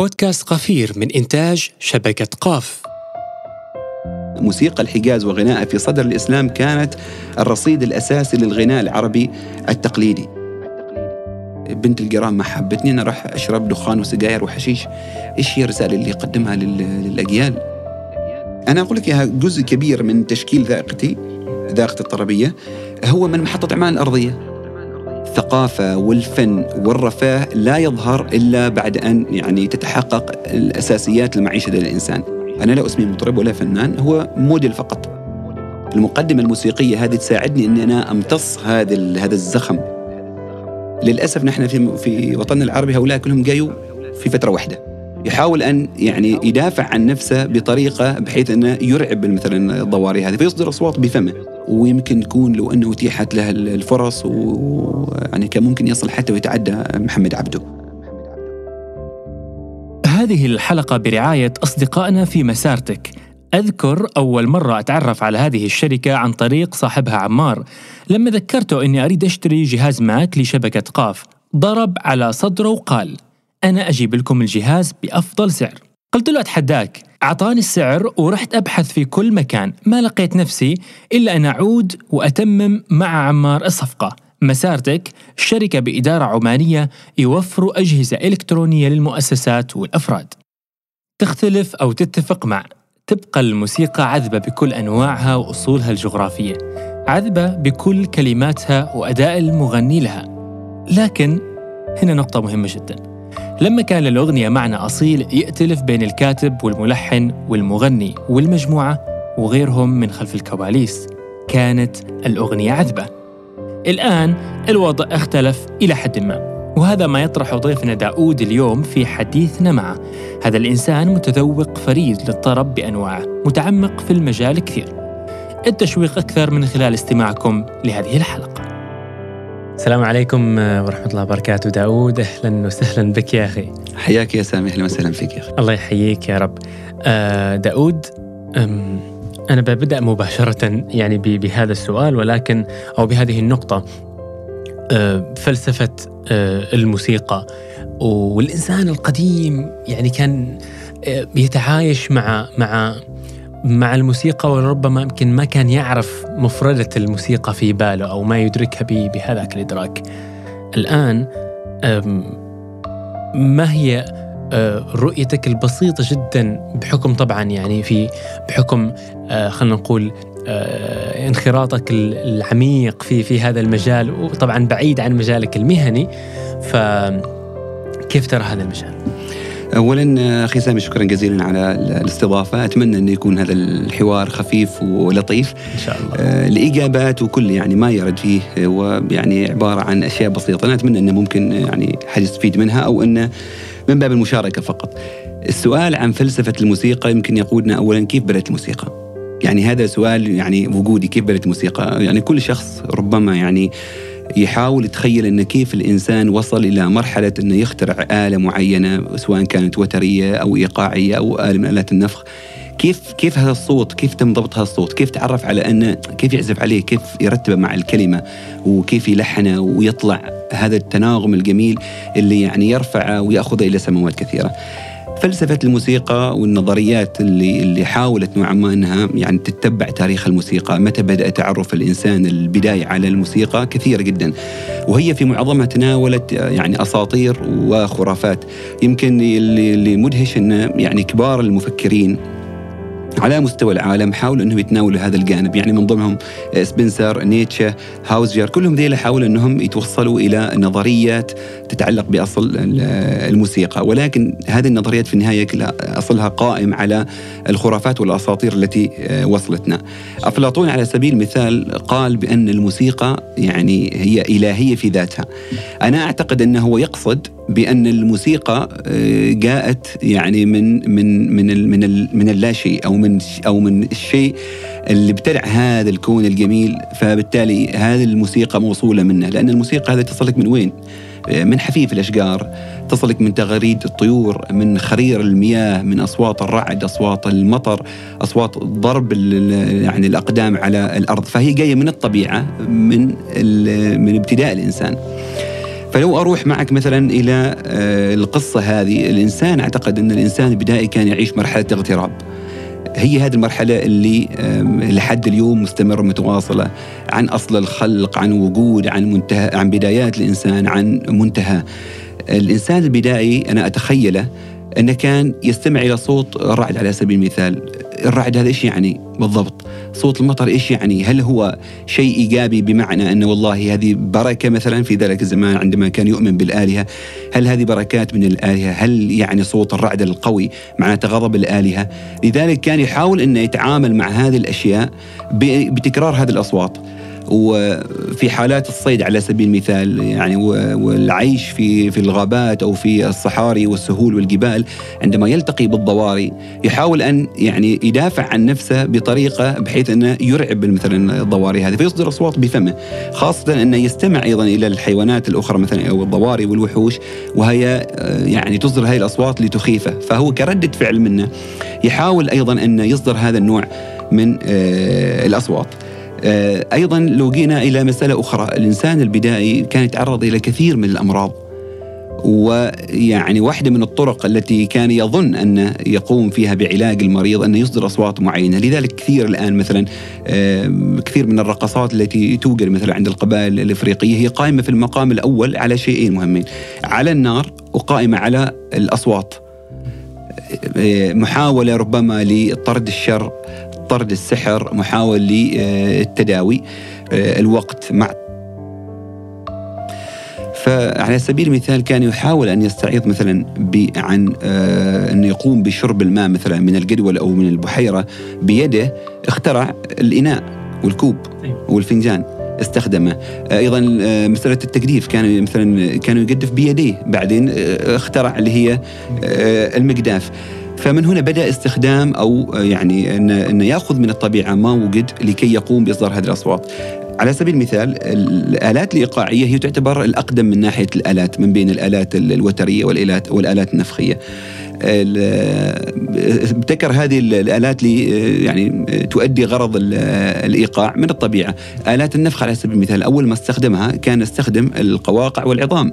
بودكاست قفير من إنتاج شبكة قاف. موسيقى الحجاز وغنائها في صدر الإسلام كانت الرصيد الأساسي للغناء العربي التقليدي. بنت القرام ما حبتني أنا راح أشرب دخان وسجاير وحشيش. إيش هي الرسالة اللي يقدمها للأجيال؟ أنا أقول لك إياها جزء كبير من تشكيل ذائقتي ذائقة الطربية هو من محطة أعمال الأرضية. الثقافة والفن والرفاه لا يظهر إلا بعد أن يعني تتحقق الأساسيات المعيشة للإنسان أنا لا أسمي مطرب ولا فنان هو موديل فقط. المقدمة الموسيقية هذه تساعدني أني أنا أمتص هذا هذا الزخم. للأسف نحن في في وطننا العربي هؤلاء كلهم جايوا في فترة واحدة. يحاول أن يعني يدافع عن نفسه بطريقة بحيث أنه يرعب مثلا الضواري هذه فيصدر أصوات بفمه ويمكن يكون لو أنه اتيحت له الفرص ويعني كان ممكن يصل حتى ويتعدى محمد عبده. هذه الحلقة برعاية أصدقائنا في مسارتك. أذكر أول مرة أتعرف على هذه الشركة عن طريق صاحبها عمار لما ذكرته إني أريد أشتري جهاز ماك لشبكة قاف ضرب على صدره وقال أنا أجيب لكم الجهاز بأفضل سعر. قلت له أتحداك. أعطاني السعر ورحت أبحث في كل مكان. ما لقيت نفسي إلا أن أعود وأتمم مع عمار الصفقة. مسارتك شركة بإدارة عمانية يوفروا أجهزة إلكترونية للمؤسسات والأفراد. تختلف أو تتفق مع تبقى الموسيقى عذبة بكل أنواعها وأصولها الجغرافية. عذبة بكل كلماتها وأداء المغني لها. لكن هنا نقطة مهمة جداً. لما كان للأغنية معنى أصيل يأتلف بين الكاتب والملحن والمغني والمجموعة وغيرهم من خلف الكواليس. كانت الأغنية عذبة. الآن الوضع اختلف إلى حد ما وهذا ما يطرح ضيفنا داود اليوم في حديثنا معه. هذا الإنسان متذوق فريد للطرب بأنواعه متعمق في المجال كثير. التشويق أكثر من خلال استماعكم لهذه الحلقة. السلام عليكم ورحمة الله وبركاته. داود أهلا وسهلا بك يا أخي. حياك يا سامي أهلا وسهلا فيك يا أخي. الله يحييك يا رب. آه، داود أنا ببدأ مباشرة يعني بهذا السؤال ولكن أو بهذه النقطة. آه، فلسفة آه، الموسيقى والإنسان القديم يعني كان يتعايش مع مع مع الموسيقى ولربما يمكن ما كان يعرف مفردة الموسيقى في باله أو ما يدركها بهذاك الإدراك الآن ما هي رؤيتك البسيطة جدا بحكم طبعا يعني في بحكم خلينا نقول انخراطك العميق في في هذا المجال وطبعا بعيد عن مجالك المهني فكيف ترى هذا المجال؟ اولا أخي سامي شكرا جزيلا على الاستضافة. أتمنى انه يكون هذا الحوار خفيف ولطيف. إن شاء الله. آه الإجابات وكل يعني ما يرد فيه هو يعني عبارة عن أشياء بسيطة. أنا أتمنى أنه ممكن يعني حد يستفيد منها أو أنه من باب المشاركة فقط. السؤال عن فلسفة الموسيقى يمكن يقودنا اولا كيف بدأت الموسيقى؟ يعني هذا سؤال يعني وجودي كيف بدأت الموسيقى؟ يعني كل شخص ربما يعني يحاول يتخيل انه كيف الإنسان وصل إلى مرحلة إنه يخترع آلة معينة سواء كانت وترية أو إيقاعية أو آلة من آلات النفخ. كيف كيف هذا الصوت كيف تم ضبط هذا الصوت؟ كيف تعرف على أنه كيف يعزف عليه؟ كيف يرتبه مع الكلمة؟ وكيف يلحنه ويطلع هذا التناغم الجميل اللي يعني يرفعه وياخذه إلى سماوات كثيرة. فلسفة الموسيقى والنظريات اللي اللي حاولت نوعا ما إنها يعني تتبع تاريخ الموسيقى، متى بدأ تعرف الإنسان البداية على الموسيقى؟ كثيرة جدا. وهي في معظمها تناولت يعني أساطير وخرافات، يمكن اللي, اللي مدهش إنه يعني كبار المفكرين على مستوى العالم حاولوا إنهم يتناولوا هذا الجانب. يعني من ضمنهم سبنسر نيتشه هاوزجر كلهم ذيلا حاولوا إنهم يتوصلوا إلى نظريات تتعلق بأصل الموسيقى. ولكن هذه النظريات في النهاية أصلها قائم على الخرافات والأساطير التي آه، وصلتنا. أفلاطون على سبيل المثال قال بأن الموسيقى يعني هي إلهية في ذاتها. أنا أعتقد أنه هو يقصد بأن الموسيقى آه، جاءت يعني من من من من من اللاشيء أو من أو من الشيء اللي ابتدع هذا الكون الجميل فبالتالي هذه الموسيقى موصولة منه. لأن الموسيقى هذه تصلك من وين؟ من حفيف الأشجار تصلك من تغريد الطيور من خرير المياه من أصوات الرعد أصوات المطر أصوات ضرب يعني الأقدام على الأرض. فهي جاية من الطبيعة من من ابتداء الإنسان. فلو أروح معك مثلا إلى آه، القصة هذه الإنسان أعتقد أن الإنسان البدائي كان يعيش مرحلة اغتراب. هي هذه المرحلة اللي لحد اليوم مستمرة متواصلة عن أصل الخلق عن وجود عن منتهى عن بدايات الإنسان عن منتهى. الإنسان البدائي أنا أتخيله أنه كان يستمع إلى صوت الرعد على سبيل المثال. الرعد هذا إيش يعني بالضبط؟ صوت المطر إيش يعني؟ هل هو شيء إيجابي بمعنى أنه والله هذه بركة مثلا في ذلك الزمان عندما كان يؤمن بالآلهة؟ هل هذه بركات من الآلهة؟ هل يعني صوت الرعد القوي معناته غضب الآلهة؟ لذلك كان يحاول أنه يتعامل مع هذه الأشياء بتكرار هذه الأصوات. وفي حالات الصيد على سبيل المثال يعني والعيش في في الغابات أو في الصحاري والسهول والجبال عندما يلتقي بالضواري يحاول أن يعني يدافع عن نفسه بطريقة بحيث أنه يرعب مثلا الضواري هذه فيصدر أصوات بفمه خاصة أنه يستمع أيضا إلى الحيوانات الأخرى مثلا أو الضواري والوحوش وهي يعني تصدر هذه الأصوات لتخيفه. فهو كردة فعل منه يحاول أيضا أن يصدر هذا النوع من آه، الأصوات. آه، أيضا لو جينا إلى مسألة أخرى الإنسان البدائي كان يتعرض إلى كثير من الأمراض. ويعني واحدة من الطرق التي كان يظن أن يقوم فيها بعلاج المريض أن يصدر أصوات معينة. لذلك كثير الآن مثلا آه، كثير من الرقصات التي توجد مثلا عند القبائل الإفريقية هي قائمة في المقام الأول على شيئين مهمين. على النار وقائمة على الأصوات. آه، محاولة ربما لطرد الشر طرد السحر محاول للتداوي آه، الوقت مع. فعلى سبيل المثال كان يحاول أن يستعيض مثلا عن آه، أن يقوم بشرب الماء مثلا من الجدول أو من البحيرة بيده اخترع الإناء والكوب أيوة. والفنجان استخدمه. أيضا آه، مسألة التجديف كان مثلا كانوا يجدف بيديه بعدين اخترع اللي هي المقداف. فمن هنا بدأ استخدام أو يعني إنه يأخذ من الطبيعة ما وجد لكي يقوم بإصدار هذه الأصوات. على سبيل المثال الآلات الإيقاعية هي تعتبر الأقدم من ناحية الآلات من بين الآلات الوترية والإلات والآلات النفخية. ابتكر هذه الآلات لي يعني تؤدي غرض الإيقاع من الطبيعة، آلات النفخ على سبيل المثال أول ما استخدمها كان استخدم القواقع والعظام.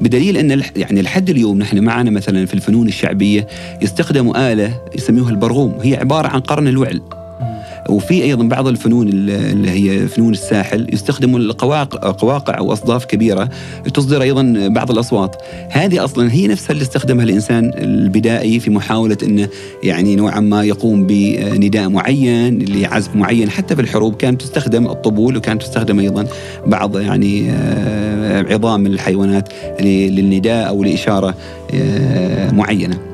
بدليل أن يعني لحد اليوم نحن معنا مثلا في الفنون الشعبية يستخدموا آلة يسموها البرغوم. هي عبارة عن قرن الوعل. وفي أيضا بعض الفنون اللي هي فنون الساحل يستخدموا القواقع قواقع أو أصداف كبيرة تصدر أيضا بعض الأصوات. هذه أصلا هي نفسها اللي استخدمها الإنسان البدائي في محاولة إنه يعني نوعا ما يقوم بنداء معين لعزف معين. حتى في الحروب كانت تستخدم الطبول وكانت تستخدم أيضا بعض يعني آه، عظام الحيوانات للنداء أو لإشارة آه، معينة.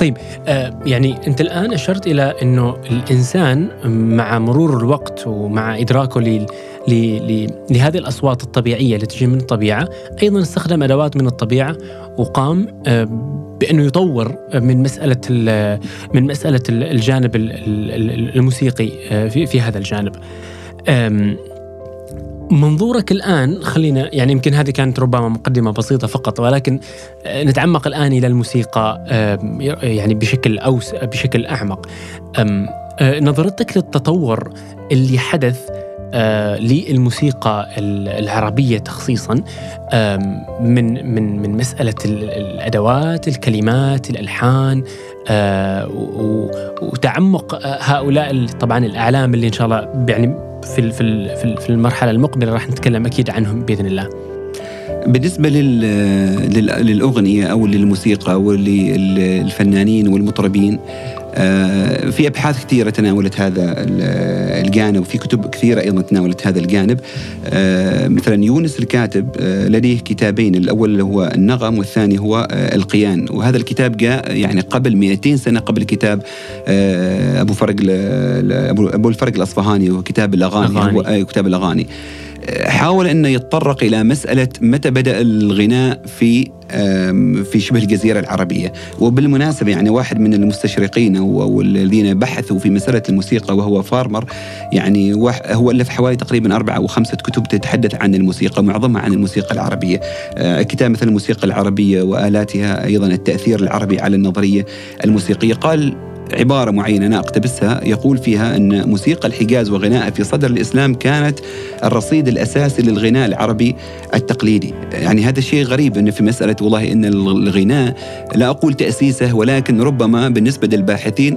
طيب آه يعني أنت الآن أشرت إلى إنه الإنسان مع مرور الوقت ومع إدراكه ل لهذه الأصوات الطبيعية التي تجي من الطبيعة أيضا استخدم أدوات من الطبيعة وقام آه بأنه يطور من مسألة من مسألة الجانب الموسيقي آه، في هذا الجانب. منظورك الآن خلينا يعني يمكن هذه كانت ربما مقدمة بسيطة فقط ولكن آه، نتعمق الآن إلى الموسيقى يعني بشكل اوسع بشكل أعمق. آه، نظرتك للتطور اللي حدث آه للموسيقى العربية تخصيصا من من من مسألة الأدوات، الكلمات، الألحان آه وتعمق هؤلاء طبعا الأعلام اللي إن شاء الله يعني في في في المرحلة المقبلة راح نتكلم أكيد عنهم بإذن الله. بالنسبة لل... للأغنية أو للموسيقى وللفنانين والمطربين آه، في أبحاث كثيرة تناولت هذا الجانب وفي كتب كثيرة أيضا تناولت هذا الجانب. آه، مثلا يونس الكاتب آه، لديه كتابين الأول اللي هو النغم والثاني هو القيان. وهذا الكتاب جاء يعني قبل 200 سنة قبل كتاب أبو فرق ابو الفرق الأصفهاني وكتاب الأغاني. هو كتاب الأغاني. حاول إنه يتطرق إلى مسألة متى بدأ الغناء في في شبه الجزيرة العربية. وبالمناسبة يعني واحد من المستشرقين والذين بحثوا في مسألة الموسيقى وهو فارمر يعني هو ألف حوالي تقريبا أربعة أو خمسة كتب تتحدث عن الموسيقى معظمها عن الموسيقى العربية. أه، كتاب مثل الموسيقى العربية وآلاتها أيضا التأثير العربي على النظرية الموسيقية. قال عبارة معينة أنا أقتبسها يقول فيها أن موسيقى الحجاز وغنائها في صدر الإسلام كانت الرصيد الأساسي للغناء العربي التقليدي. يعني هذا شيء غريب أنه في مسألة والله أن الغناء لا أقول تأسيسه ولكن ربما بالنسبة للباحثين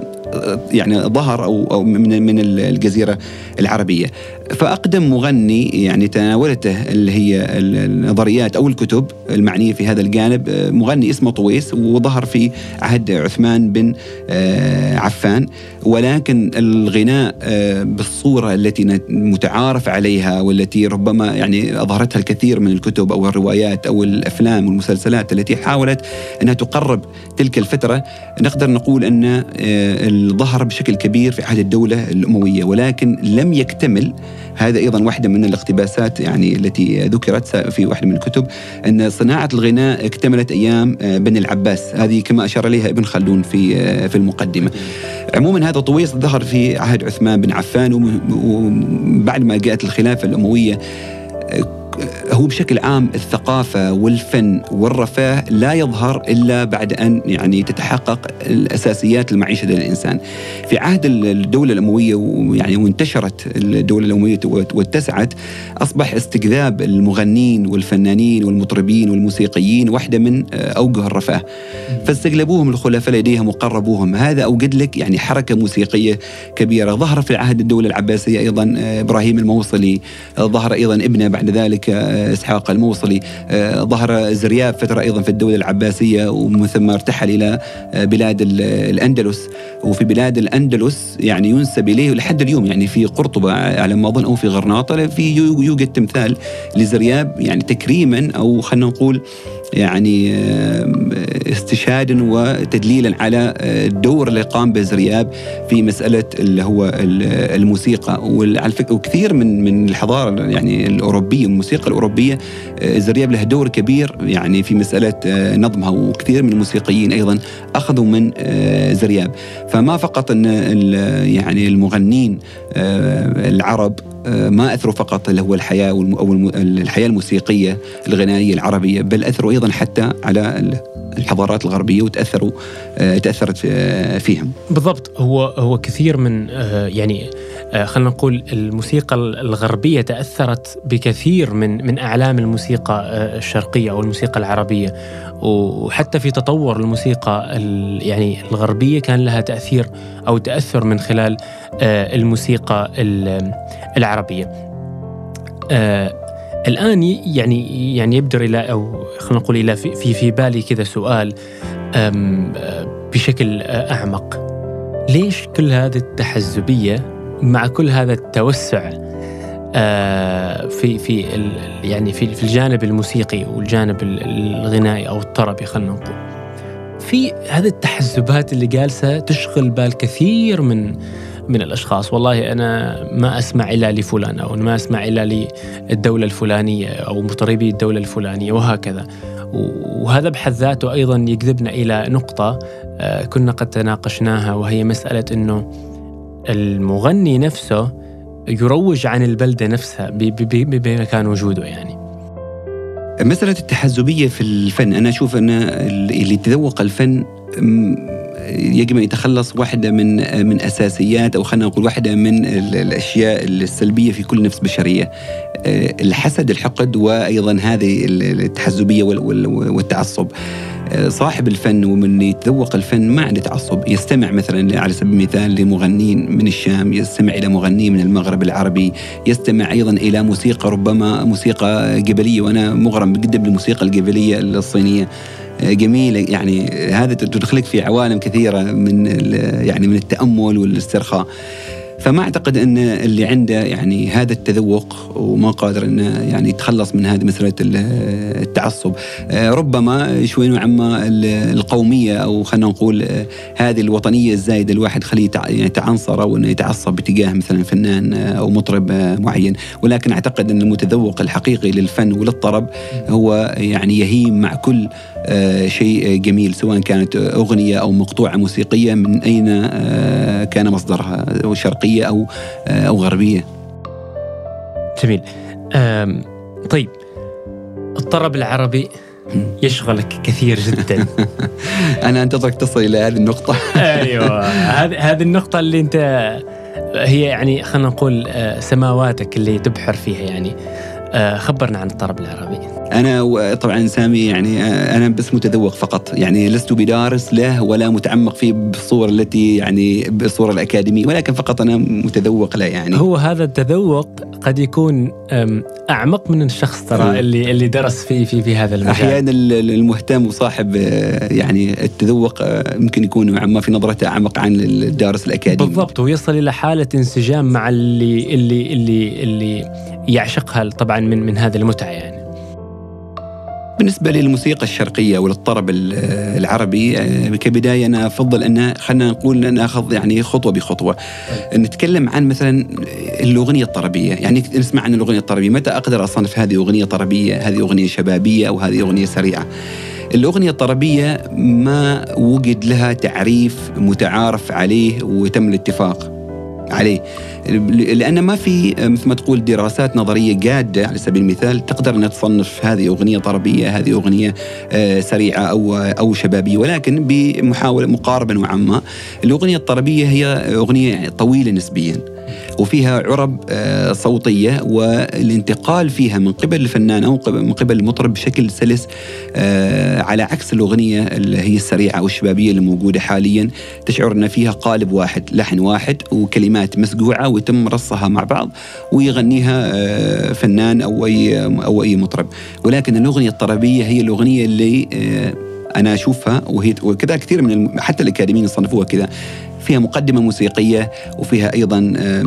يعني ظهر أو أو من من الجزيرة العربية. فأقدم مغني يعني تناولته اللي هي النظريات أو الكتب المعنية في هذا الجانب مغني اسمه طويس وظهر في عهد عثمان بن آه، عفان. ولكن الغناء آه، بالصورة التي متعارف عليها والتي ربما يعني أظهرتها الكثير من الكتب أو الروايات أو الأفلام والمسلسلات التي حاولت أنها تقرب تلك الفترة نقدر نقول أن آه، ظهر بشكل كبير في عهد الدولة الأموية ولكن لم يكتمل. هذا أيضا واحدة من الاقتباسات يعني التي ذكرت في واحدة من الكتب أن صناعة الغناء اكتملت أيام آه، بني العباس. هذه كما أشار إليها ابن خلدون في في المقدمة. عموما هذا طويس ظهر في عهد عثمان بن عفان وبعد ما جاءت الخلافة الأموية. هو بشكل عام الثقافة والفن والرفاه لا يظهر إلا بعد أن يعني تتحقق الأساسيات المعيشة للإنسان. في عهد الدولة الأموية ويعني وانتشرت الدولة الأموية واتسعت أصبح استجذاب المغنين والفنانين والمطربين والموسيقيين واحدة من أوجه الرفاه. فاستجلبوهم الخلفاء لديهم وقربوهم. هذا أوجد لك يعني حركة موسيقية كبيرة. ظهر في عهد الدولة العباسية أيضا إبراهيم الموصلي. ظهر أيضا ابنه بعد ذلك إسحاق الموصلي آه، ظهر زرياب فترة أيضا في الدولة العباسية ومن ثم ارتحل إلى آه، بلاد الأندلس. وفي بلاد الأندلس يعني ينسب إليه لحد اليوم يعني في قرطبة على ما أظن أو في غرناطة في يوجد تمثال لزرياب يعني تكريما أو خلينا نقول يعني استشهادا وتدليلا على الدور اللي قام به زرياب في مسألة اللي هو الموسيقى. وكثير من من الحضارة يعني الأوروبية الموسيقى الأوروبية زرياب له دور كبير يعني في مسألة نظمها. وكثير من الموسيقيين أيضا أخذوا من زرياب فما فقط أن يعني المغنين العرب ما اثروا فقط اللي هو الحياة أو الحياة الموسيقية الغنائية العربية بل اثروا أيضا حتى على الحضارات الغربية وتأثروا آه، تأثرت آه، فيهم. بالضبط. هو هو كثير من آه، يعني خلينا نقول الموسيقى الغربية تأثرت بكثير من من أعلام الموسيقى الشرقية أو الموسيقى العربية. وحتى في تطور الموسيقى يعني الغربية كان لها تأثير أو تأثر من خلال الموسيقى العربية. الآن يعني يعني يبدر إلى أو خلينا نقول إلى في في, في بالي كذا سؤال بشكل أعمق. ليش كل هذه التحزبية مع كل هذا التوسع آه في في يعني في في الجانب الموسيقي والجانب الغنائي أو الطربي خلينا نقول؟ في هذه التحزبات اللي جالسة تشغل بال كثير من من الأشخاص. والله أنا ما أسمع إلا لفلان أو ما أسمع إلا للدولة الفلانية أو مطربي الدولة الفلانية وهكذا. وهذا بحد ذاته أيضا يجذبنا إلى نقطة آه، كنا قد تناقشناها وهي مسألة إنه المغني نفسه يروج عن البلدة نفسها بمكان وجوده يعني. مسألة التحزبية في الفن أنا أشوف أن اللي تذوق الفن يجب أن يتخلص واحدة من من أساسيات أو خلينا نقول واحدة من الأشياء السلبية في كل نفس بشرية. آه، الحسد الحقد وأيضا هذه التحزبية والتعصب. آه، صاحب الفن ومن يتذوق الفن ما عنده تعصب. يستمع مثلا على سبيل المثال لمغنين من الشام يستمع إلى مغنين من المغرب العربي يستمع أيضا إلى موسيقى ربما موسيقى قبلية وأنا مغرم جدا بالموسيقى القبلية الصينية. جميلة. يعني هذا تدخلك في عوالم كثيرة من يعني من التأمل والاسترخاء. فما أعتقد أن اللي عنده يعني هذا التذوق وما قادر انه يعني يتخلص من هذه مسألة التعصب. آه، ربما شوي نوعا ما القومية أو خلينا نقول آه، هذه الوطنية الزايدة الواحد خليه يتعنصر أو انه يتعصب باتجاه مثلا فنان آه، أو مطرب معين. ولكن أعتقد أن المتذوق الحقيقي للفن وللطرب هو يعني يهيم مع كل شيء جميل سواء كانت أغنية أو مقطوعة موسيقية من أين كان مصدرها شرقية شرقيه أو آه، أو غربية. جميل. طيب. الطرب العربي يشغلك كثير جدا. أنا أنتظرك تصل إلى هذه النقطة. أيوه. هذه هذه النقطة اللي أنت هي يعني خلينا نقول آه، سماواتك اللي تبحر فيها يعني. آه، خبرنا عن الطرب العربي. أنا طبعا سامي يعني آه، أنا بس متذوق فقط. يعني لست بدارس له ولا متعمق فيه بالصورة التي يعني بالصورة الأكاديمية ولكن فقط أنا متذوق له يعني. هو هذا التذوق قد يكون أعمق من الشخص ترى اللي اللي درس في في في هذا المجال. أحيانا المهتم وصاحب آه، يعني التذوق يمكن يكون ما في نظرته أعمق عن الدارس الأكاديمي. بالضبط ويصل إلى حالة انسجام مع اللي اللي اللي اللي يعشقها طبعا من من هذه المتعة يعني. بالنسبة للموسيقى الشرقية وللطرب العربي آه، كبداية أنا أفضل أن خلينا نقول نأخذ يعني خطوة بخطوة. نتكلم عن مثلا الأغنية الطربية. يعني نسمع عن الأغنية الطربية. متى أقدر أصنف هذه أغنية طربية هذه أغنية شبابية أو هذه أغنية سريعة؟ الأغنية الطربية ما وجد لها تعريف متعارف عليه وتم الاتفاق. عليه. لأن ما في مثل ما تقول دراسات نظرية جادة على سبيل المثال تقدر أنها تصنف هذه أغنية طربية هذه أغنية آه، سريعة أو أو شبابية. ولكن بمحاولة مقاربة نوعا ما الأغنية الطربية هي أغنية يعني طويلة نسبيا. وفيها عرب آه، صوتية والانتقال فيها من قبل الفنان أو من قبل المطرب بشكل سلس آه، على عكس الأغنية اللي هي السريعة أو الشبابية اللي موجودة حاليا تشعر ان فيها قالب واحد لحن واحد وكلمات مسقوعه ويتم رصها مع بعض ويغنيها آه، فنان أو أي أو أي مطرب. ولكن الأغنية الطربية هي الأغنية اللي أنا أشوفها وهي وكذا كثير من حتى الأكاديميين يصنفوها كذا. فيها مقدمة موسيقية وفيها أيضا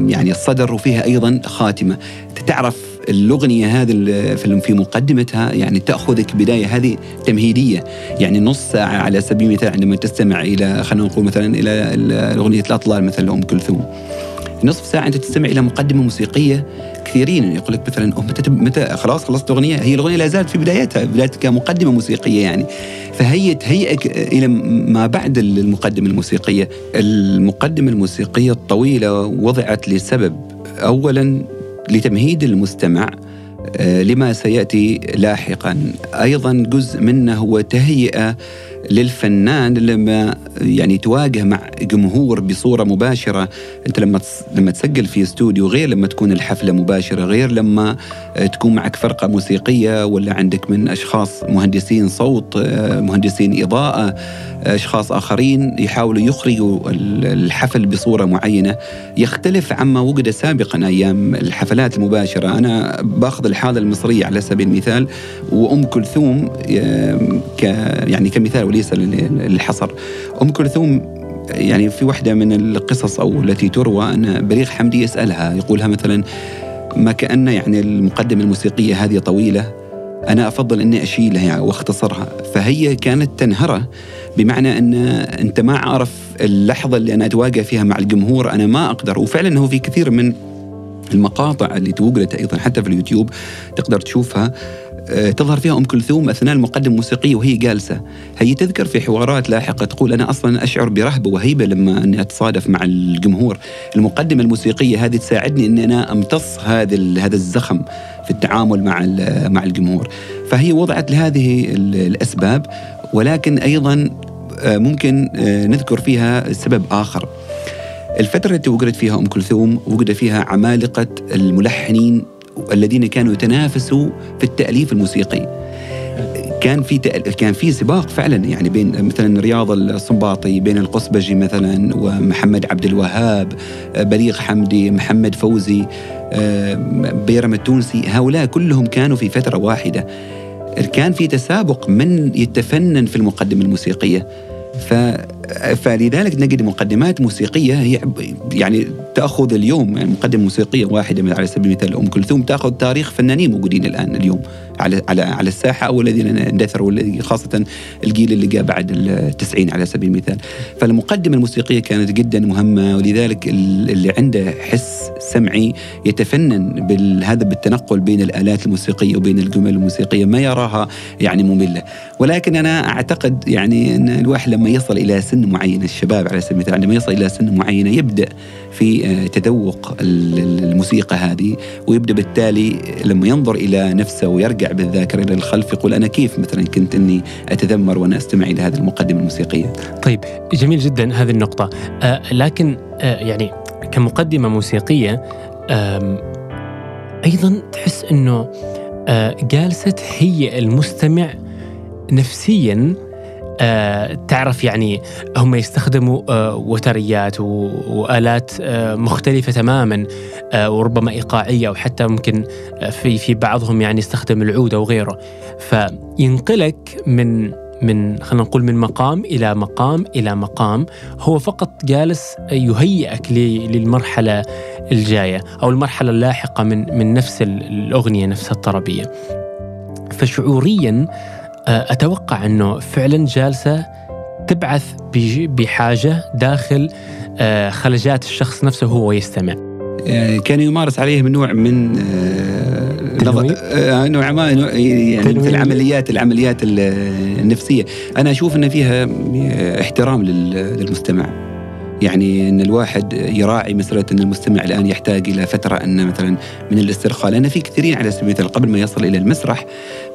يعني الصدر وفيها أيضا خاتمة. تعرف الأغنية هذه في مقدمتها يعني تأخذك بداية هذه تمهيدية. يعني نص ساعة على سبيل المثال عندما تستمع إلى خلينا نقول مثلا إلى اغنيه الأطلال مثلا لام كلثوم. نصف ساعة أنت تستمع إلى مقدمة موسيقية كثيرين. يقول لك مثلا متى متى خلاص خلصت الاغنيه هي الأغنية لا زالت في بدايتها بدايتها كمقدمة موسيقية يعني. فهي تهيئك إلى ما بعد المقدمة الموسيقية. المقدمة الموسيقية الطويلة وضعت لسبب. اولا لتمهيد المستمع آه، لما سيأتي لاحقا. أيضا جزء منه هو تهيئة للفنان لما يعني تواجه مع جمهور بصورة مباشرة. أنت لما لما تسجل في استوديو غير لما تكون الحفلة مباشرة غير لما تكون معك فرقة موسيقية ولا عندك من أشخاص مهندسين صوت مهندسين إضاءة أشخاص آخرين يحاولوا يخرجوا الحفل بصورة معينة. يختلف عما وجد سابقا أيام الحفلات المباشرة. أنا باخذ الحاله المصريه على سبيل المثال وأم كلثوم ك يعني كمثال وليس للحصر. أم كلثوم يعني في واحدة من القصص أو التي تروى أن بليغ حمدي يسألها يقولها مثلا ما كأن يعني المقدمة الموسيقية هذه طويلة أنا أفضل أني أشيلها يعني وأختصرها. فهي كانت تنهرة بمعنى أن أنت ما عارف اللحظة اللي أنا أتواجه فيها مع الجمهور أنا ما أقدر. وفعلا هو في كثير من المقاطع اللي توجدت أيضا حتى في اليوتيوب تقدر تشوفها. تظهر فيها أم كلثوم أثناء المقدمه الموسيقيه وهي جالسة. هي تذكر في حوارات لاحقة تقول أنا أصلا أشعر برهبة وهيبة لما أني أتصادف مع الجمهور. المقدمة الموسيقية هذه تساعدني ان أنا أمتص هذا هذا الزخم في التعامل مع مع الجمهور. فهي وضعت لهذه الأسباب ولكن أيضا آه، ممكن آه، نذكر فيها سبب آخر. الفترة التي وجدت فيها أم كلثوم وجد فيها عمالقة الملحنين الذين كانوا يتنافسوا في التأليف الموسيقي. كان في كان في سباق فعلا يعني بين مثلا رياض الصنباطي بين القصبجي مثلا ومحمد عبد الوهاب بليغ حمدي محمد فوزي بيرم التونسي. هؤلاء كلهم كانوا في فترة واحدة. كان في تسابق من يتفنن في المقدمة الموسيقية. ف فلذلك نجد مقدمات موسيقية هي يعني تأخذ اليوم يعني مقدمة موسيقية واحدة على سبيل المثال أم كلثوم تأخذ تاريخ فنانين موجودين الآن اليوم على على على الساحة أو الذين اندثروا خاصة الجيل اللي جاء بعد التسعين على سبيل المثال. فالمقدمة الموسيقية كانت جدا مهمة ولذلك اللي عنده حس سمعي يتفنن بهذا بالتنقل بين الآلات الموسيقية وبين الجمل الموسيقية ما يراها يعني مملة. ولكن أنا أعتقد يعني أن الواحد لما يصل إلى سن معين الشباب على سبيل المثال عندما يصل إلى سن معينة يبدأ في آه، تذوق الموسيقى هذه ويبدأ بالتالي لما ينظر إلى نفسه ويرجع بالذاكرة إلى الخلف يقول أنا كيف مثلا كنت إني أتذمر وأنا أستمع إلى هذه المقدمة الموسيقية. طيب جميل جدا هذه النقطة آه لكن آه يعني كمقدمة موسيقية أيضا تحس إنه آه جالسة هي المستمع نفسيا تعرف يعني هم يستخدموا آه وتريات وآلات آه مختلفة تماما آه وربما إيقاعية أو حتى ممكن آه، في في بعضهم يعني يستخدم العود أو غيره فينقلك من من خلينا نقول من مقام إلى مقام إلى مقام هو فقط جالس يهيئك للمرحلة الجاية أو المرحلة اللاحقة من من نفس الأغنية نفسها الطربية. فشعوريا آه، أتوقع أنه فعلا جالسة تبعث بحاجة داخل آه، خلجات الشخص نفسه وهو يستمع. يعني كان يمارس عليهم نوع من آه، نوع ما يعني في العمليات العمليات النفسية. أنا أشوف إن فيها احترام للمستمع. يعني إن الواحد يراعي مسألة إن المستمع الآن يحتاج إلى فترة أن مثلا من الاسترخاء لأن في كثيرين على سبيل المثال قبل ما يصل إلى المسرح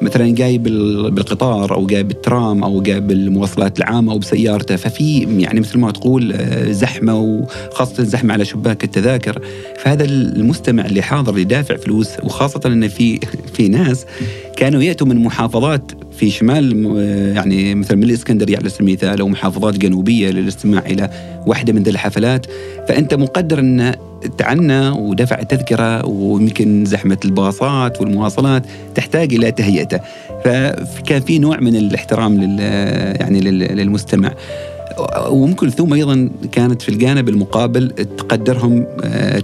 مثلا جاي بالقطار أو جاي بالترام أو جاي بالمواصلات العامة أو بسيارته ففي يعني مثل ما تقول آه، زحمة وخاصه زحمه على شباك التذاكر. فهذا المستمع اللي حاضر اللي دافع فلوس وخاصة إن في في ناس كانوا يأتوا من محافظات في شمال يعني مثلا من الإسكندرية على سبيل المثال أو محافظات جنوبية للاستماع إلى واحدة من الحفلات. فأنت مقدر أن تعنى ودفع التذكره ويمكن زحمة الباصات والمواصلات تحتاج إلى تهيئته. فكان في نوع من الاحترام لل يعني للمستمع. وام كلثوم أيضا كانت في الجانب المقابل تقدرهم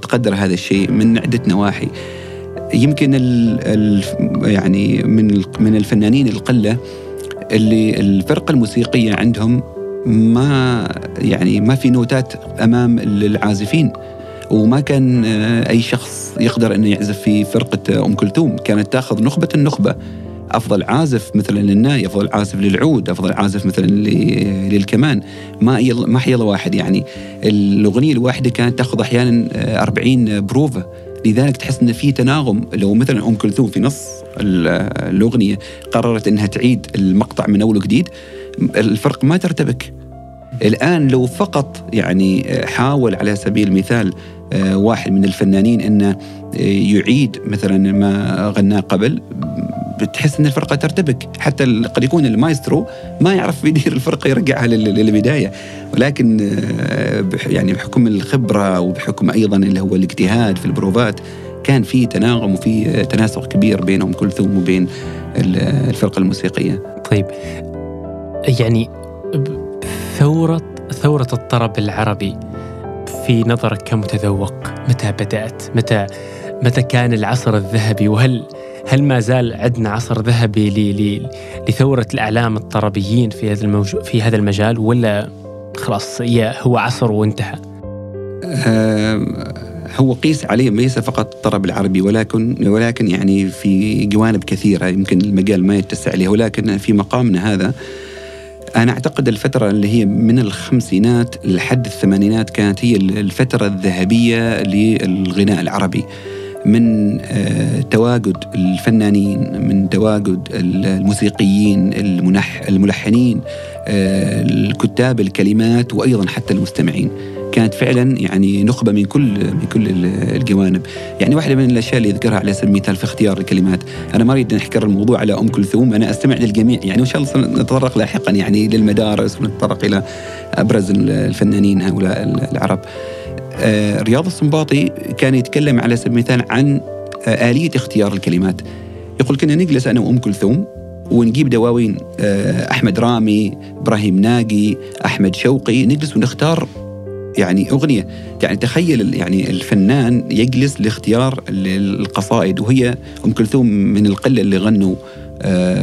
تقدر هذا الشيء من عدة نواحي. يمكن ال ال يعني من من الفنانين القلة اللي الفرقة الموسيقية عندهم ما يعني ما في نوتات أمام العازفين وما كان آه، أي شخص يقدر إنه يعزف في فرقة أم كلثوم. كانت تأخذ نخبة النخبة. أفضل عازف مثلا للناي أفضل عازف للعود أفضل عازف مثلا للكمان. ما ما حيلا واحد يعني. الأغنية الواحدة كانت تأخذ أحيانا 40 آه، بروفة. لذلك تحس إن في تناغم. لو مثلا أم كلثوم في نص الأغنية قررت إنها تعيد المقطع من أول وجديد الفرق ما ترتبك. الآن لو فقط يعني حاول على سبيل المثال آه، واحد من الفنانين انه آه، يعيد مثلا ما غناه قبل بتحس أن الفرقة ترتبك حتى قد يكون المايسترو ما يعرف يدير الفرقة يرجعها للبداية ولكن آه، يعني بحكم الخبرة وبحكم أيضا اللي هو الاجتهاد في البروفات كان في تناغم وفي تناسق كبير بين ام كلثوم وبين الفرقة الموسيقية. طيب يعني ثوره ثورة الطرب العربي في نظرك كمتذوق متى بدأت؟ متى متى كان العصر الذهبي وهل هل ما زال عندنا عصر ذهبي لثورة الأعلام الطربيين في هذا في هذا المجال ولا خلاص هو عصر وانتهى؟ هو قيس عليه ليس فقط الطرب العربي ولكن ولكن يعني في جوانب كثيرة يمكن المجال ما يتسع لها ولكن في مقامنا هذا أنا أعتقد الفترة اللي هي من الخمسينات لحد الثمانينات كانت هي الفترة الذهبية للغناء العربي. من آه، تواجد الفنانين من تواجد الموسيقيين الملحنين آه، الكتاب الكلمات وأيضا حتى المستمعين. كانت فعلا يعني نخبة من كل من كل الجوانب، يعني واحدة من الأشياء اللي أذكرها على سبيل المثال في اختيار الكلمات، أنا ما أريد نحكر الموضوع على أم كلثوم، أنا أستمع للجميع. يعني وإن شاء الله نتطرق لاحقا. يعني للمدارس ونتطرق إلى أبرز الفنانين هؤلاء العرب. آه، رياض السنباطي كان يتكلم على سبيل المثال عن آه، آلية اختيار الكلمات. يقول كنا نجلس أنا وأم كلثوم ونجيب دواوين آه، أحمد رامي إبراهيم ناقي أحمد شوقي. نجلس ونختار يعني أغنية. يعني تخيل يعني الفنان يجلس لاختيار القصائد وهي أم كلثوم من القلة اللي غنوا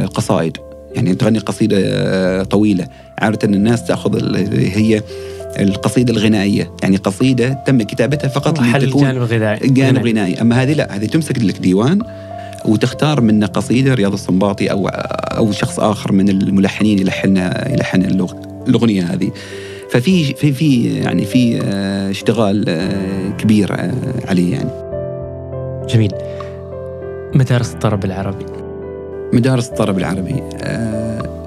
قصائد. يعني تغني قصيدة طويلة. عادة الناس تأخذ هي القصيدة الغنائية. يعني قصيدة تم كتابتها فقط محل الجانب الغنائي. جانب غنائي. أما هذه لا هذه تمسك لك ديوان وتختار من قصيدة رياض السنباطي أو أو شخص آخر من الملحنين يلحن يلحن الأغنية هذه. ففي في في يعني في اشتغال كبير عليه يعني. جميل. مدارس الطرب العربي. مدارس الطرب العربي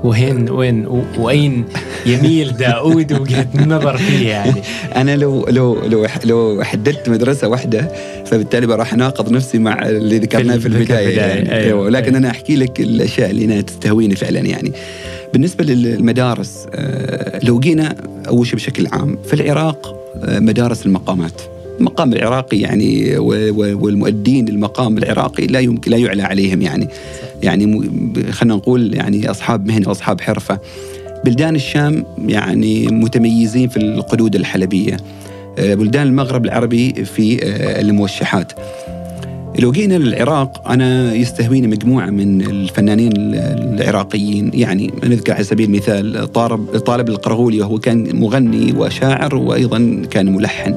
وين وين وأين يميل داود وجهة النظر فيه يعني أنا لو لو لو لو حددت مدرسة واحدة فبالتالي راح أناقض نفسي مع اللي ذكرناه في, في البداية يعني أيوة. أيوة. لكن أيوة. أنا أحكي لك الأشياء اللي أنا تستهويني فعلا يعني بالنسبة للمدارس آه، لو جينا أول شيء بشكل عام في العراق آه، مدارس المقامات المقام العراقي يعني والمؤدين للمقام العراقي لا يمكن لا يعلى عليهم يعني. يعني خلينا نقول يعني أصحاب مهنة وأصحاب حرفة. بلدان الشام يعني متميزين في القدود الحلبية. آه، بلدان المغرب العربي في آه، الموشحات. لو جينا للعراق أنا يستهويني مجموعة من الفنانين العراقيين. يعني نذكر على سبيل المثال طالب طالب القرغولي وهو كان مغني وشاعر وأيضا كان ملحن.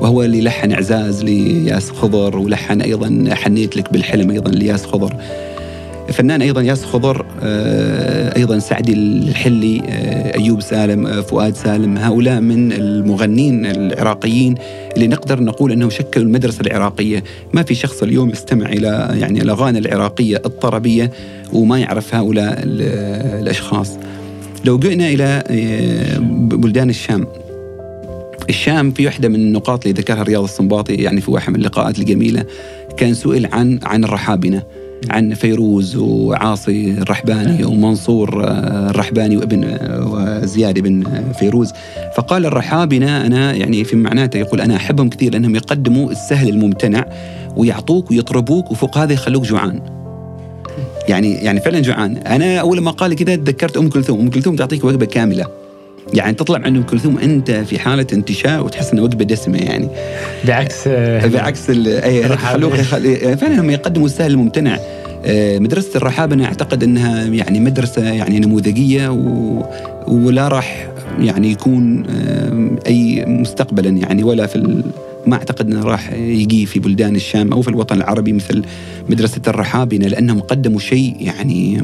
وهو اللي لحن إعزاز لياس خضر ولحن أيضا حنيت لك بالحلم أيضا لياس خضر. فنان أيضا ياس خضر آه، أيضا سعدي الحلي آه، أيوب سالم آه، فؤاد سالم هؤلاء من المغنين العراقيين اللي نقدر نقول أنهم شكلوا المدرسة العراقية. ما في شخص اليوم يستمع إلى يعني الأغاني العراقية الطربية وما يعرف هؤلاء الأشخاص. لو جئنا إلى بلدان الشام الشام في واحدة من النقاط اللي ذكرها رياض الصنباطي يعني في واحد من اللقاءات الجميلة كان سئل عن عن الرحابنة عن فيروز وعاصي الرحباني ومنصور آه، الرحباني وابن آه، وزياد بن فيروز. فقال الرحابنة أنا يعني في معناته يقول أنا أحبهم كثير لأنهم يقدموا السهل الممتنع ويعطوك ويطربوك وفوق هذا يخلوك جوعان. يعني يعني فعلا جوعان. أنا أول ما قال كذا تذكرت أم كلثوم. أم كلثوم تعطيك وجبه كاملة. يعني تطلع عند ام كلثوم أنت في حالة انتشاء وتحس انها وجبه دسمة يعني. بعكس بعكس أي خلوك فعلا هم يقدموا السهل الممتنع. آه، مدرسة الرحابة أنا أعتقد أنها يعني مدرسة يعني نموذجية و... ولا راح يعني يكون أي مستقبلا يعني ولا في ال... ما أعتقد أنه راح يجي في بلدان الشام أو في الوطن العربي مثل مدرسة الرحابنة لأنهم قدموا شيء يعني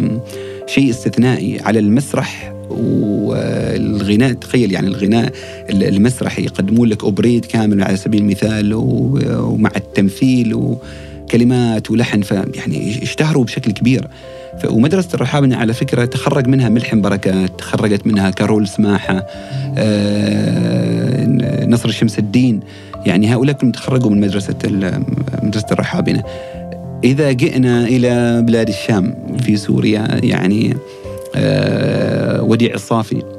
شيء استثنائي على المسرح والغناء. تخيل يعني الغناء المسرحي يقدمون لك أوبريت كامل على سبيل المثال ومع التمثيل وكلمات ولحن فيعني اشتهروا بشكل كبير. ومدرسة الرحاب على فكرة تخرج منها ملحم بركات تخرجت منها كارول سماحة آه، نصر شمس الدين. يعني هؤلاء كلهم تخرجوا من مدرسة مدرسة الرحابنة إذا جئنا إلى بلاد الشام في سوريا يعني آه، وديع الصافي.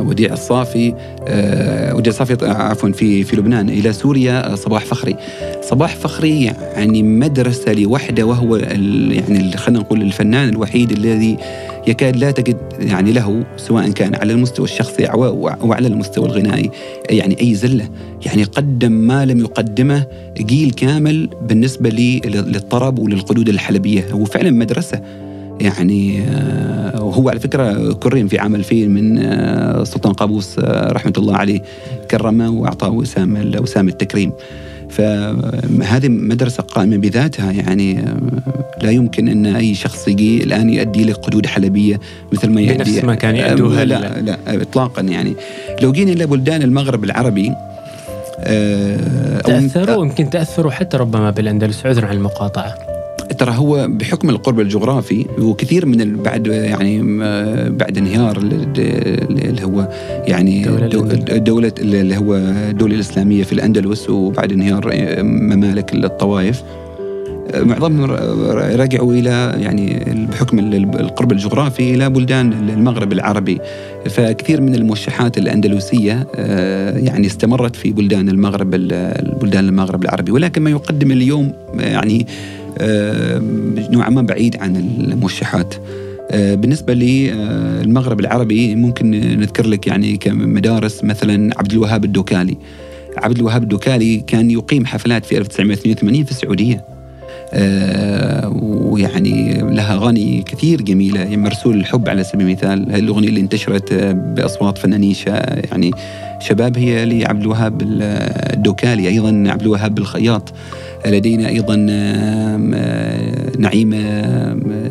وديع الصافي آه، وديع الصافي عفوا في في لبنان إلى سوريا صباح فخري. صباح فخري يعني مدرسة لوحدة وهو يعني خلينا نقول الفنان الوحيد الذي يكاد لا تجد يعني له سواء كان على المستوى الشخصي أو على المستوى الغنائي يعني أي زلة. يعني قدم ما لم يقدمه جيل كامل بالنسبة للطرب وللقدود الحلبية. هو فعلا مدرسة. يعني آه، وهو على فكرة كرم في عمل فيه من آه، سلطان قابوس آه، رحمة الله عليه كرمه وأعطاه وسام وسام التكريم. فهذه مدرسة قائمة بذاتها يعني لا يمكن أن أي شخص يجي الآن يؤدي لك قدود حلبية مثل ما يؤدي بنفس ما كان يؤدوها لا, لا إطلاقا يعني. لو جينا إلى بلدان المغرب العربي تأثروا يمكن تأثروا حتى ربما بالأندلس عذرا عن المقاطعة. ترى هو بحكم القرب الجغرافي وكثير من بعد يعني بعد انهيار اللي هو يعني الدولة اللي هو الدولة الإسلامية في الأندلس وبعد انهيار ممالك الطوائف. معظمهم رجعوا إلى يعني بحكم القرب الجغرافي إلى بلدان المغرب العربي. فكثير من الموشحات الأندلسية آه، يعني استمرت في بلدان المغرب بلدان المغرب العربي. ولكن ما يقدم اليوم يعني آه، نوعا ما بعيد عن الموشحات آه، بالنسبة للمغرب العربي ممكن نذكر لك يعني كمدارس مثلا عبد الوهاب الدوكالي. عبد الوهاب الدوكالي كان يقيم حفلات في 1982 في السعودية. آه، ويعني لها أغاني كثير جميلة. يعني مرسول الحب على سبيل المثال الأغنية اللي انتشرت بأصوات فنانين يعني شباب هي لعبد الوهاب الدوكالي. أيضا عبد الوهاب الخياط. لدينا أيضا نعيمه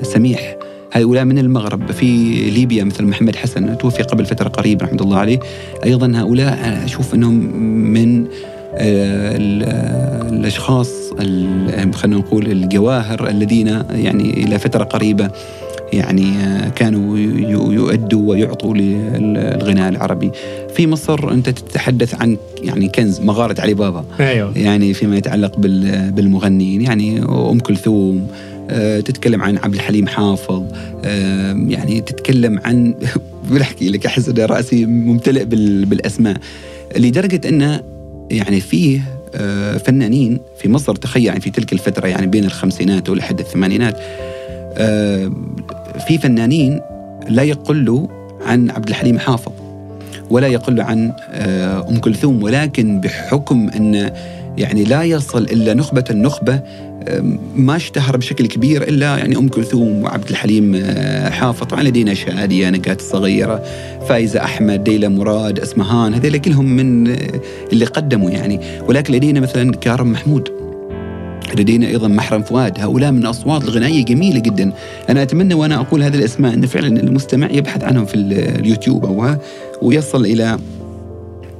سميح. هؤلاء من المغرب في ليبيا مثل محمد حسن توفي قبل فترة قريبة رحمة الله عليه. أيضا هؤلاء أشوف أنهم من آه، الأشخاص خلينا نقول الجواهر الذين يعني إلى فترة قريبة يعني آه، كانوا يؤدوا ويعطوا للغناء العربي. في مصر أنت تتحدث عن يعني كنز مغارة علي بابا. أيوه. يعني فيما يتعلق بالمغنيين. يعني أم كلثوم آه، تتكلم عن عبد الحليم حافظ يعني تتكلم عن بحكي لك أحس إن رأسي ممتلئ بالأسماء. لدرجة انه يعني فيه آه، فنانين في مصر تخيل يعني في تلك الفترة يعني بين الخمسينات ولحد الثمانينات في فنانين لا يقلوا عن عبد الحليم حافظ ولا يقل عن آه، أم كلثوم ولكن بحكم أن يعني لا يصل إلا نخبة النخبة ما اشتهر بشكل كبير إلا يعني أم كلثوم وعبد الحليم آه، حافظ طبعا لدينا شادية نقات الصغيره فايزة أحمد ديلا مراد أسمهان هذول كلهم من آه، اللي قدموا يعني. ولكن لدينا مثلا كارم محمود. لدينا أيضا محرم فؤاد. هؤلاء من الاصوات الغنائية جميلة جدا. أنا أتمنى وأنا أقول هذه الأسماء أن فعلا المستمع يبحث عنهم في اليوتيوب أو ويصل إلى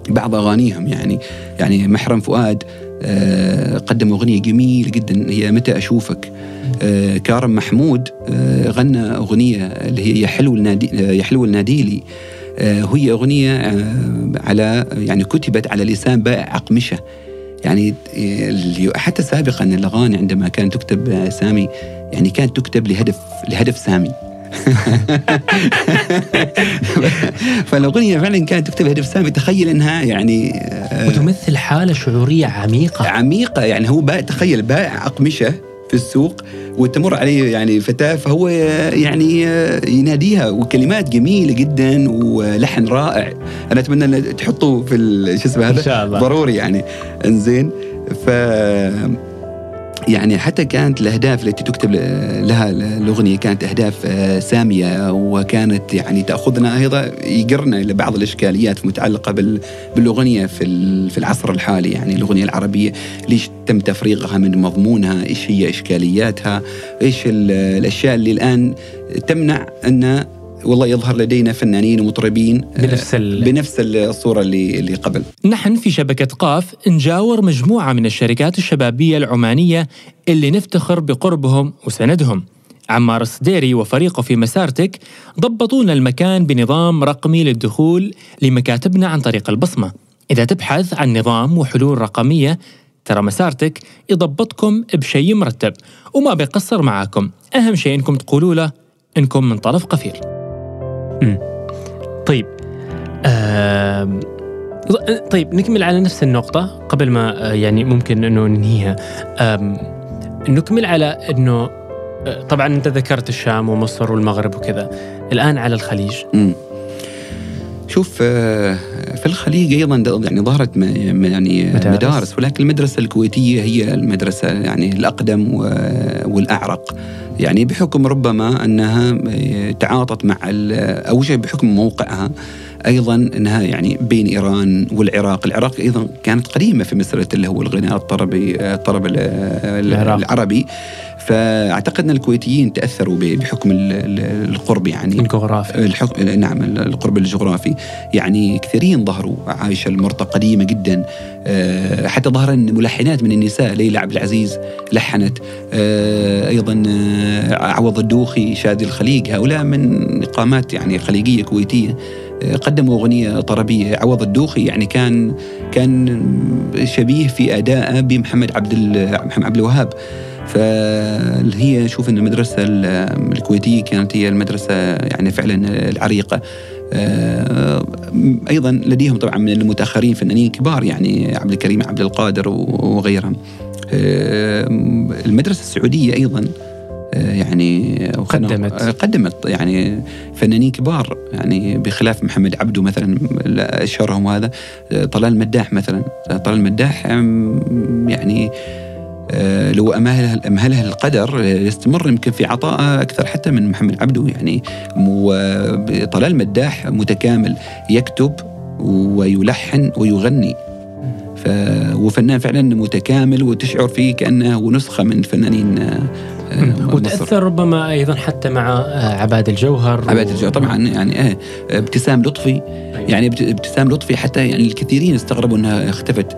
بعض أغانيهم. يعني يعني محرم فؤاد آه، قدم أغنية جميلة جدا. هي متى أشوفك؟ آه، كارم محمود آه، غنى أغنية اللي هي يا حلو النادي حلو الناديلي وهي أغنية على يعني كتبت على لسان بائع أقمشة. يعني حتى سابقا الأغاني عندما كانت تكتب سامي يعني كانت تكتب لهدف لهدف سامي. فالاغنيه فعلا كانت تكتب هدف سامي تخيل إنها يعني آه، وتمثل حالة شعورية عميقة. عميقة. يعني هو بائع تخيل بائع أقمشة في السوق وتمر عليه يعني فتاة فهو يعني يناديها وكلمات جميلة جدا ولحن رائع. أنا أتمنى أن تحطوه في شو اسمه هذا؟ إن شاء الله. ضروري يعني. إنزين ف يعني حتى كانت الأهداف التي تكتب لها الأغنية كانت أهداف آه، سامية وكانت يعني تأخذنا أيضا يقرنا إلى بعض الإشكاليات المتعلقة بالأغنية في العصر الحالي. يعني الأغنية العربية ليش تم تفريغها من مضمونها إيش هي إشكالياتها إيش الأشياء اللي الآن تمنع أن والله يظهر لدينا فنانين ومطربين آه، بنفس بنفس الصورة اللي اللي قبل. نحن في شبكة قاف نجاور مجموعة من الشركات الشبابية العمانية اللي نفتخر بقربهم وسندهم. عمار الصديري وفريقه في مسارتك ضبطونا المكان بنظام رقمي للدخول لمكاتبنا عن طريق البصمة. إذا تبحث عن نظام وحلول رقمية ترى مسارتك يضبطكم بشيء مرتب وما بيقصر معاكم أهم شيء إنكم تقولوا له إنكم من طرف قفير مم. طيب آه طيب نكمل على نفس النقطة قبل ما آه، يعني ممكن إنه ننهيها نكمل على إنه آه، طبعا أنت ذكرت الشام ومصر والمغرب وكذا الآن على الخليج مم. شوف آه، في الخليج أيضا يعني ظهرت يعني مدارس. مدارس ولكن المدرسة الكويتية هي المدرسة يعني الأقدم والأعرق يعني بحكم ربما أنها تعاطت مع اول شيء بحكم موقعها أيضا إنها يعني بين إيران والعراق، العراق أيضا كانت قديمة في مساله اللي هو الغناء الطربي الطرب العربي. فأعتقد إن الكويتيين تأثروا بحكم القرب يعني. الجغرافي. الحكم نعم القرب الجغرافي. يعني كثيرين ظهروا عايشة المرطة قديمة جدا. آه، حتى ظهر ملحنات من النساء ليلى عبد العزيز لحنت. آه، أيضا آه، عوض الدوخي شادي الخليج. هؤلاء من اقامات يعني خليجية كويتية. قدموا أغنية طربية. عوض الدوخي يعني كان كان شبيه في ادائه بمحمد عبد محمد عبد الوهاب. فهي شوف إن المدرسة الكويتية كانت هي المدرسة يعني فعلا العريقة. آه، أيضا لديهم طبعا من المتأخرين فنانين كبار يعني عبد الكريم عبد القادر وغيرهم. آه، المدرسة السعودية أيضا يعني قدمت. قدمت يعني فنانين كبار يعني بخلاف محمد عبده مثلا أشهرهم هذا طلال المداح مثلا. طلال المداح يعني آه، لو أمهله, أمهله القدر يستمر يمكن في عطاء أكثر حتى من محمد عبده يعني طلال مداح متكامل يكتب ويلحن ويغني. ف... وفنان فعلا متكامل وتشعر فيه كأنه نسخة من فنانين وتأثر ربما أيضا حتى مع عباد الجوهر عباد الجوهر طبعا يعني إيه ابتسام لطفي يعني ابتسام لطفي حتى يعني الكثيرين استغربوا إنها اختفت.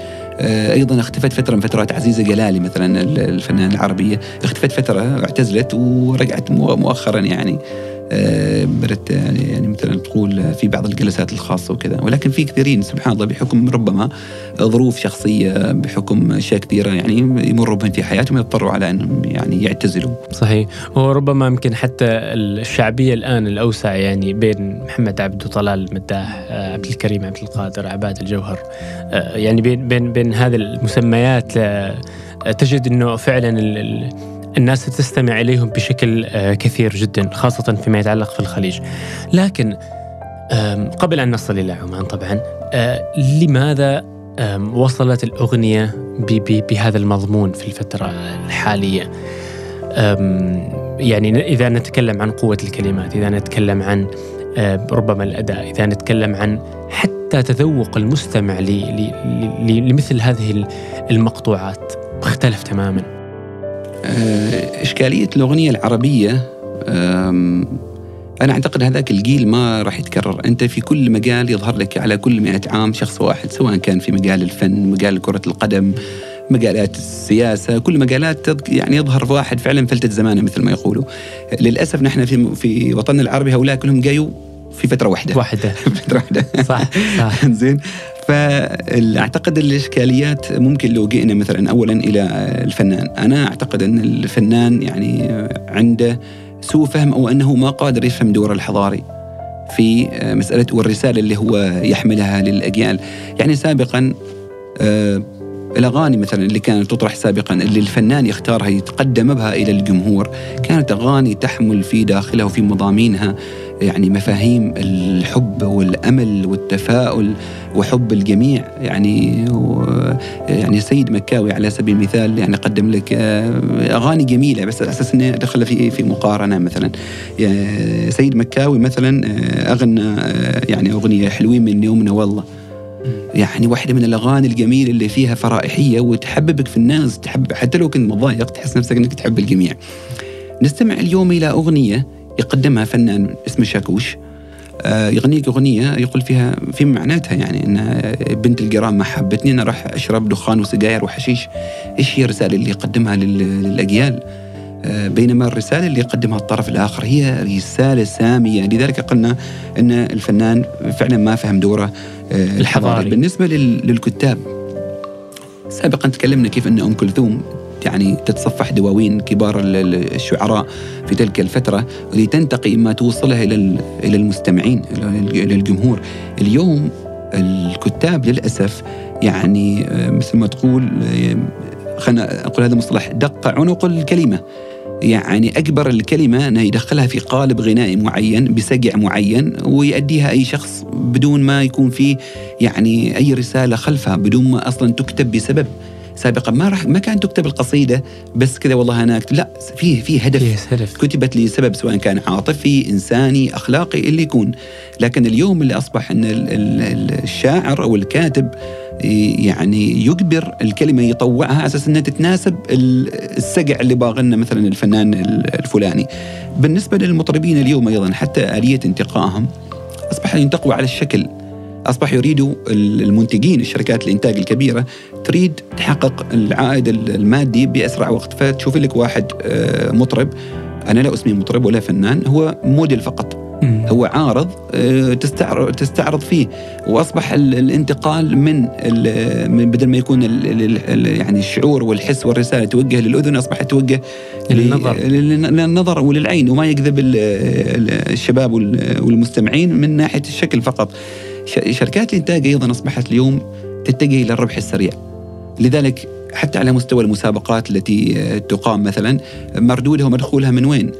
أيضا اختفت فترة من فترات عزيزة جلالي مثلا الفنانة العربية اختفت فترة اعتزلت ورجعت مؤخرا يعني. آه، بدات يعني, يعني مثلا تقول في بعض الجلسات الخاصة وكذا ولكن في كثيرين سبحان الله بحكم ربما ظروف شخصية بحكم أشياء كثيرة يعني يمروا بهم في حياتهم يضطروا على أنهم يعني يعتزلوا. صحيح وربما يمكن حتى الشعبية الآن الأوسع يعني بين محمد عبد وطلال مداح آه، عبد الكريم عبد القادر عباد الجوهر آه، يعني بين بين بين هذه المسميات تجد إنه فعلا الناس تستمع إليهم بشكل آه، كثير جدا خاصة فيما يتعلق في الخليج. لكن قبل أن نصل إلى عمان طبعا آه، لماذا وصلت الأغنية بهذا المضمون في الفترة الحالية؟ يعني إذا نتكلم عن قوة الكلمات إذا نتكلم عن آه، ربما الأداء إذا نتكلم عن حتى تذوق المستمع لمثل هذه المقطوعات اختلف تماما. إشكالية الأغنية العربية أنا أعتقد هذاك الجيل ما راح يتكرر. أنت في كل مجال يظهر لك على كل مئة عام شخص واحد سواء كان في مجال الفن مجال كرة القدم مجالات السياسة كل مجالات يعني يظهر واحد فعلا فلتة زمانه مثل ما يقولوا. للأسف نحن في في وطننا العربي هؤلاء كلهم جايوا في فترة واحدة. واحدة. فترة واحدة. صح صح. زين. فأعتقد الإشكاليات ممكن لو جئنا مثلا اولا إلى الفنان، أنا أعتقد أن الفنان يعني عنده سوء فهم أو أنه ما قادر يفهم دوره الحضاري في مسألة والرسالة اللي هو يحملها للأجيال، يعني سابقا آه، الأغاني مثلا اللي كانت تطرح سابقا اللي الفنان يختارها يتقدم بها إلى الجمهور كانت أغاني تحمل في داخلها وفي مضامينها. يعني مفاهيم الحب والأمل والتفاؤل وحب الجميع. يعني يعني سيد مكاوي على سبيل المثال يعني قدم لك آه، أغاني جميلة بس على أساس إنه دخل في في مقارنة مثلا. سيد مكاوي مثلا آه، أغنى آه، يعني أغنية حلوين من يومنا والله. يعني واحدة من الأغاني الجميلة اللي فيها فرائحية وتحببك في الناس تحب حتى لو كنت مضايق تحس نفسك أنك تحب الجميع. نستمع اليوم إلى أغنية يقدمها فنان اسمه شاكوش. آه، يغنيك أغنية يقول فيها في معناتها يعني أن بنت الجيران ما حبتني أنا راح أشرب دخان وسجاير وحشيش. إيش هي الرسالة اللي يقدمها للأجيال؟ آه، بينما الرسالة اللي يقدمها الطرف الآخر هي رسالة سامية. لذلك قلنا أن الفنان فعلا ما فهم دوره آه، الحضاري. بالنسبة للكتاب سابقا تكلمنا كيف أن أم كلثوم يعني تتصفح دواوين كبار الشعراء في تلك الفترة لتنتقي ما توصلها إلى إلى المستمعين إلى الجمهور. اليوم الكتاب للأسف يعني آه، مثل ما تقول خلينا أقول هذا المصطلح دق عنق الكلمة. يعني أكبر الكلمة أنه يدخلها في قالب غنائي معين بسقع معين ويؤديها أي شخص بدون ما يكون فيه يعني أي رسالة خلفها بدون ما أصلا تكتب بسبب. سابقا. ما راح ما كانت تكتب القصيدة بس كذا والله أنا أكتب. لا في في هدف هدف. كتبت لسبب سواء كان عاطفي إنساني أخلاقي اللي يكون. لكن اليوم اللي أصبح إن الشاعر أو الكاتب يعني يجبر الكلمة يطوعها على أساس إنها تتناسب السقع اللي باغنا مثلا الفنان الفلاني. بالنسبة للمطربين اليوم أيضا حتى آلية انتقائهم اصبح ينتقوا على الشكل. أصبح يريدوا المنتجين الشركات الإنتاج الكبيرة تريد تحقق العائد المادي بأسرع وقت. فتشوف لك واحد آه، مطرب أنا لا اسمي مطرب ولا فنان هو موديل فقط. هو عارض آه، تستعرض تستعرض فيه. وأصبح الانتقال من من بدل ما يكون يعني الشعور والحس والرسالة توجه للأذن اصبحت توجه للنظر. للنظر وللعين. وما يجذب الشباب والمستمعين من ناحية الشكل فقط. شركات الإنتاج أيضا أصبحت اليوم تتجه إلى الربح السريع. لذلك حتى على مستوى المسابقات التي تقام مثلا مردودها ومدخولها من وين؟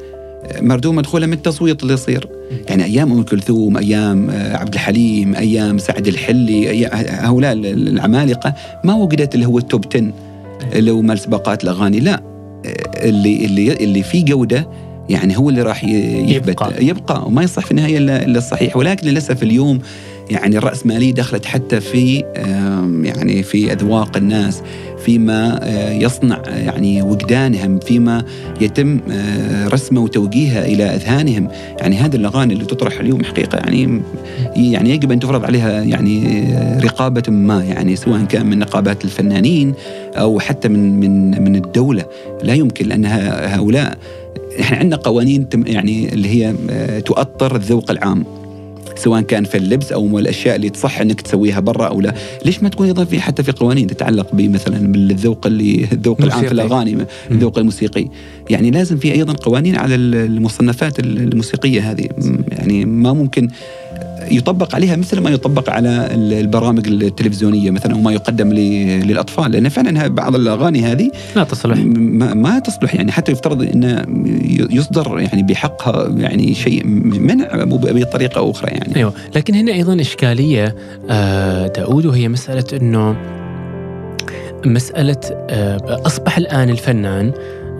مردود مدخولها من التصويت اللي يصير. يعني أيام أم كلثوم أيام عبد الحليم أيام سعد الحلي هؤلاء العمالقة ما وجدت اللي هو التوب 10 اللي هو مال سباقات الأغاني. لا اللي اللي اللي فيه جودة يعني هو اللي راح يثبت يبقى, يبقى. وما يصح في النهاية إلا الصحيح. ولكن للأسف اليوم يعني الرأسمالية دخلت حتى في يعني في أذواق الناس فيما آه، يصنع يعني وجدانهم فيما يتم آه، رسمه وتوجيهها إلى أذهانهم. يعني هذه الأغاني اللي تطرح اليوم حقيقة يعني يعني يجب أن تفرض عليها يعني رقابة ما يعني سواء كان من نقابات الفنانين أو حتى من من من الدولة. لا يمكن لأن هؤلاء إحنا عندنا قوانين يعني اللي هي آه، تؤطر الذوق العام. سواء كان في اللبس أو الأشياء اللي تصح أنك تسويها برا أو لا، ليش ما تكون أيضا في حتى في قوانين تتعلق بمثلا بالذوق اللي الذوق العام في الأغاني الذوق الموسيقي، يعني لازم في أيضا قوانين على المصنفات الموسيقية هذه، يعني ما ممكن يطبق عليها مثل ما يطبق على البرامج التلفزيونية مثلا وما يقدم للأطفال لأن فعلا بعض الأغاني هذه لا تصلح. ما, ما تصلح يعني حتى يفترض إنه يصدر يعني بحقها يعني شيء منع بطريقة أخرى يعني. أيوه. لكن هنا أيضا إشكالية آه، داود وهي مسألة إنه مسألة آه، أصبح الآن الفنان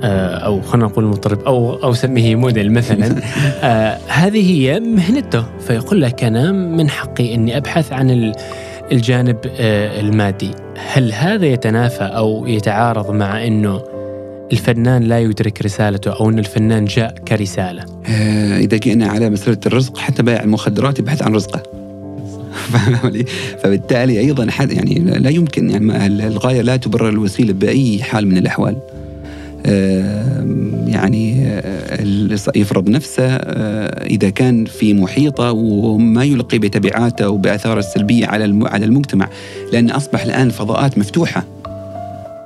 أو خلينا نقول مطرب أو أو سميه موديل مثلا. آه هذه هي مهنته. فيقول لك أنا من حقي أني أبحث عن الجانب آه المادي. هل هذا يتنافى أو يتعارض مع إنه الفنان لا يدرك رسالته أو إن الفنان جاء كرسالة؟ آه إذا جئنا على مسألة الرزق حتى بائع المخدرات يبحث عن رزقه. فبالتالي أيضا يعني لا يمكن يعني الغاية لا تبرر الوسيلة بأي حال من الأحوال. يعني يفرض نفسه إذا كان في محيطه وما يلقي بتبعاته وبآثاره السلبية على على المجتمع لأن أصبح الآن فضاءات مفتوحة.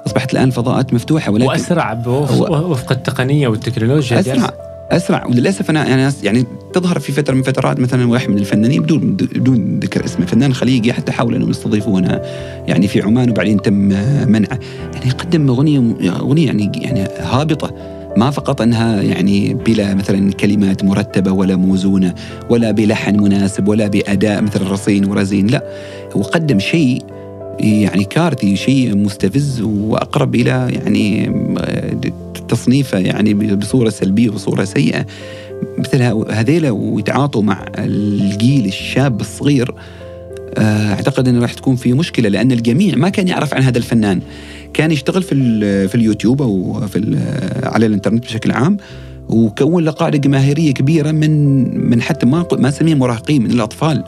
أصبحت الآن فضاءات مفتوحة ولكن وأسرع وفق التقنية والتكنولوجيا أسرع. أسرع. وللأسف أنا يعني يعني تظهر في فترة من فترات مثلا واحد من الفنانين بدون بدون ذكر اسمه. فنان خليجي حتى حاولوا أنهم يستضيفونه يعني في عمان وبعدين تم منعه. يعني يقدم أغنية أغنية يعني يعني هابطة. ما فقط أنها يعني بلا مثلا كلمات مرتبة ولا موزونة ولا بلحن مناسب ولا بأداء مثل رصين ورزين لا. هو قدم شيء يعني كارثي شيء مستفز وأقرب إلى يعني تصنيفه يعني بصورة سلبية وصورة سيئة. مثل هذيلا ويتعاطوا مع الجيل الشاب الصغير آه، أعتقد إنه راح تكون في مشكلة لأن الجميع ما كان يعرف عن هذا الفنان. كان يشتغل في في اليوتيوب أو في على الإنترنت بشكل عام وكون له قاعدة جماهيريه كبيرة من من حتى ما ما اسميه مراهقين من الأطفال.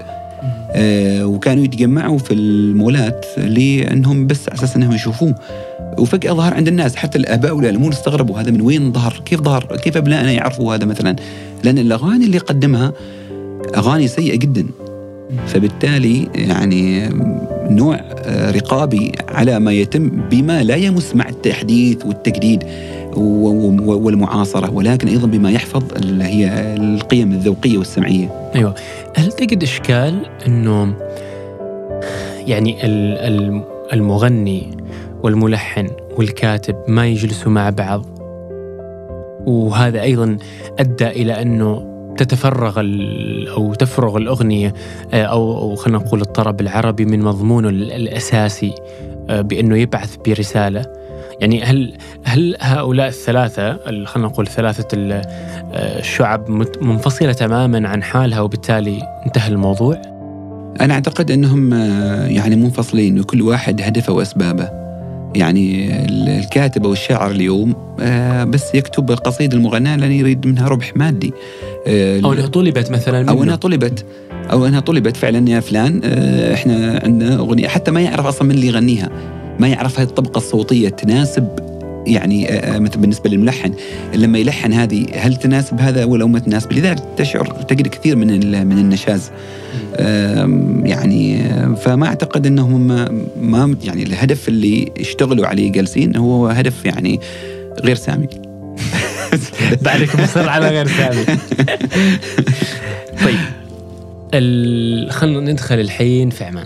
آه وكانوا يتجمعوا في المولات لأنهم بس على أساس إنهم يشوفوه وفجأة ظهر عند الناس حتى الآباء والامون استغربوا هذا من وين ظهر؟ كيف ظهر؟ كيف ابنائنا يعرفوا هذا مثلا؟ لأن الأغاني اللي قدمها أغاني سيئة جدا فبالتالي يعني نوع آه، رقابي على ما يتم بما لا يمس مع التحديث والتجديد والمعاصرة ولكن أيضا بما يحفظ اللي هي القيم الذوقية والسمعية. أيوة. هل تجد إشكال أنه يعني المغني والملحن والكاتب ما يجلسوا مع بعض؟ وهذا أيضا أدى إلى أنه تتفرغ أو تفرغ الأغنية آه، أو خلينا نقول الطرب العربي من مضمونه الأساسي آه، بأنه يبعث برسالة. يعني هل هل هؤلاء الثلاثة خلينا نقول ثلاثة آه، الشعب منفصلة تماما عن حالها وبالتالي انتهى الموضوع؟ أنا أعتقد أنهم يعني منفصلين وكل واحد هدفه وأسبابه. يعني الكاتب أو الشاعر اليوم بس يكتب قصيده المغناه لأن يريد منها ربح مادي. آه، أو أنها طلبت مثلا منه. أو أنها طلبت أو أنها طلبت فعلا يا فلان آه، إحنا عندنا أغنية حتى ما يعرف أصلا من اللي يغنيها ما يعرف هذه الطبقة الصوتية تناسب يعني آه، مثلا بالنسبة للملحن. لما يلحن هذه هل تناسب هذا ولا ما تناسب. لذلك تشعر تجد كثير من من النشاز. يعني فما أعتقد إنهم ما يعني الهدف اللي اشتغلوا عليه جالسين هو هدف يعني غير سامي. بعدك مصر على غير ثابت طيب خلينا ندخل الحين في عمان.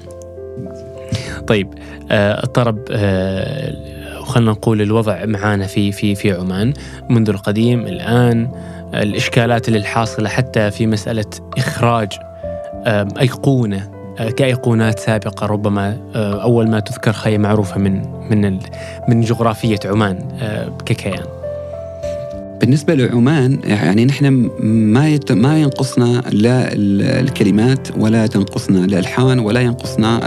طيب آه الطرب آه نقول الوضع معانا في في في عمان منذ القديم الآن الإشكالات اللي الحاصلة حتى في مسألة إخراج أيقونة آه، كأيقونات سابقة ربما أول ما تذكر خي معروفة من من من جغرافية عمان ككيان. بالنسبة لعمان يعني نحن ما يت ما ينقصنا لا الكلمات ولا تنقصنا الألحان ولا ينقصنا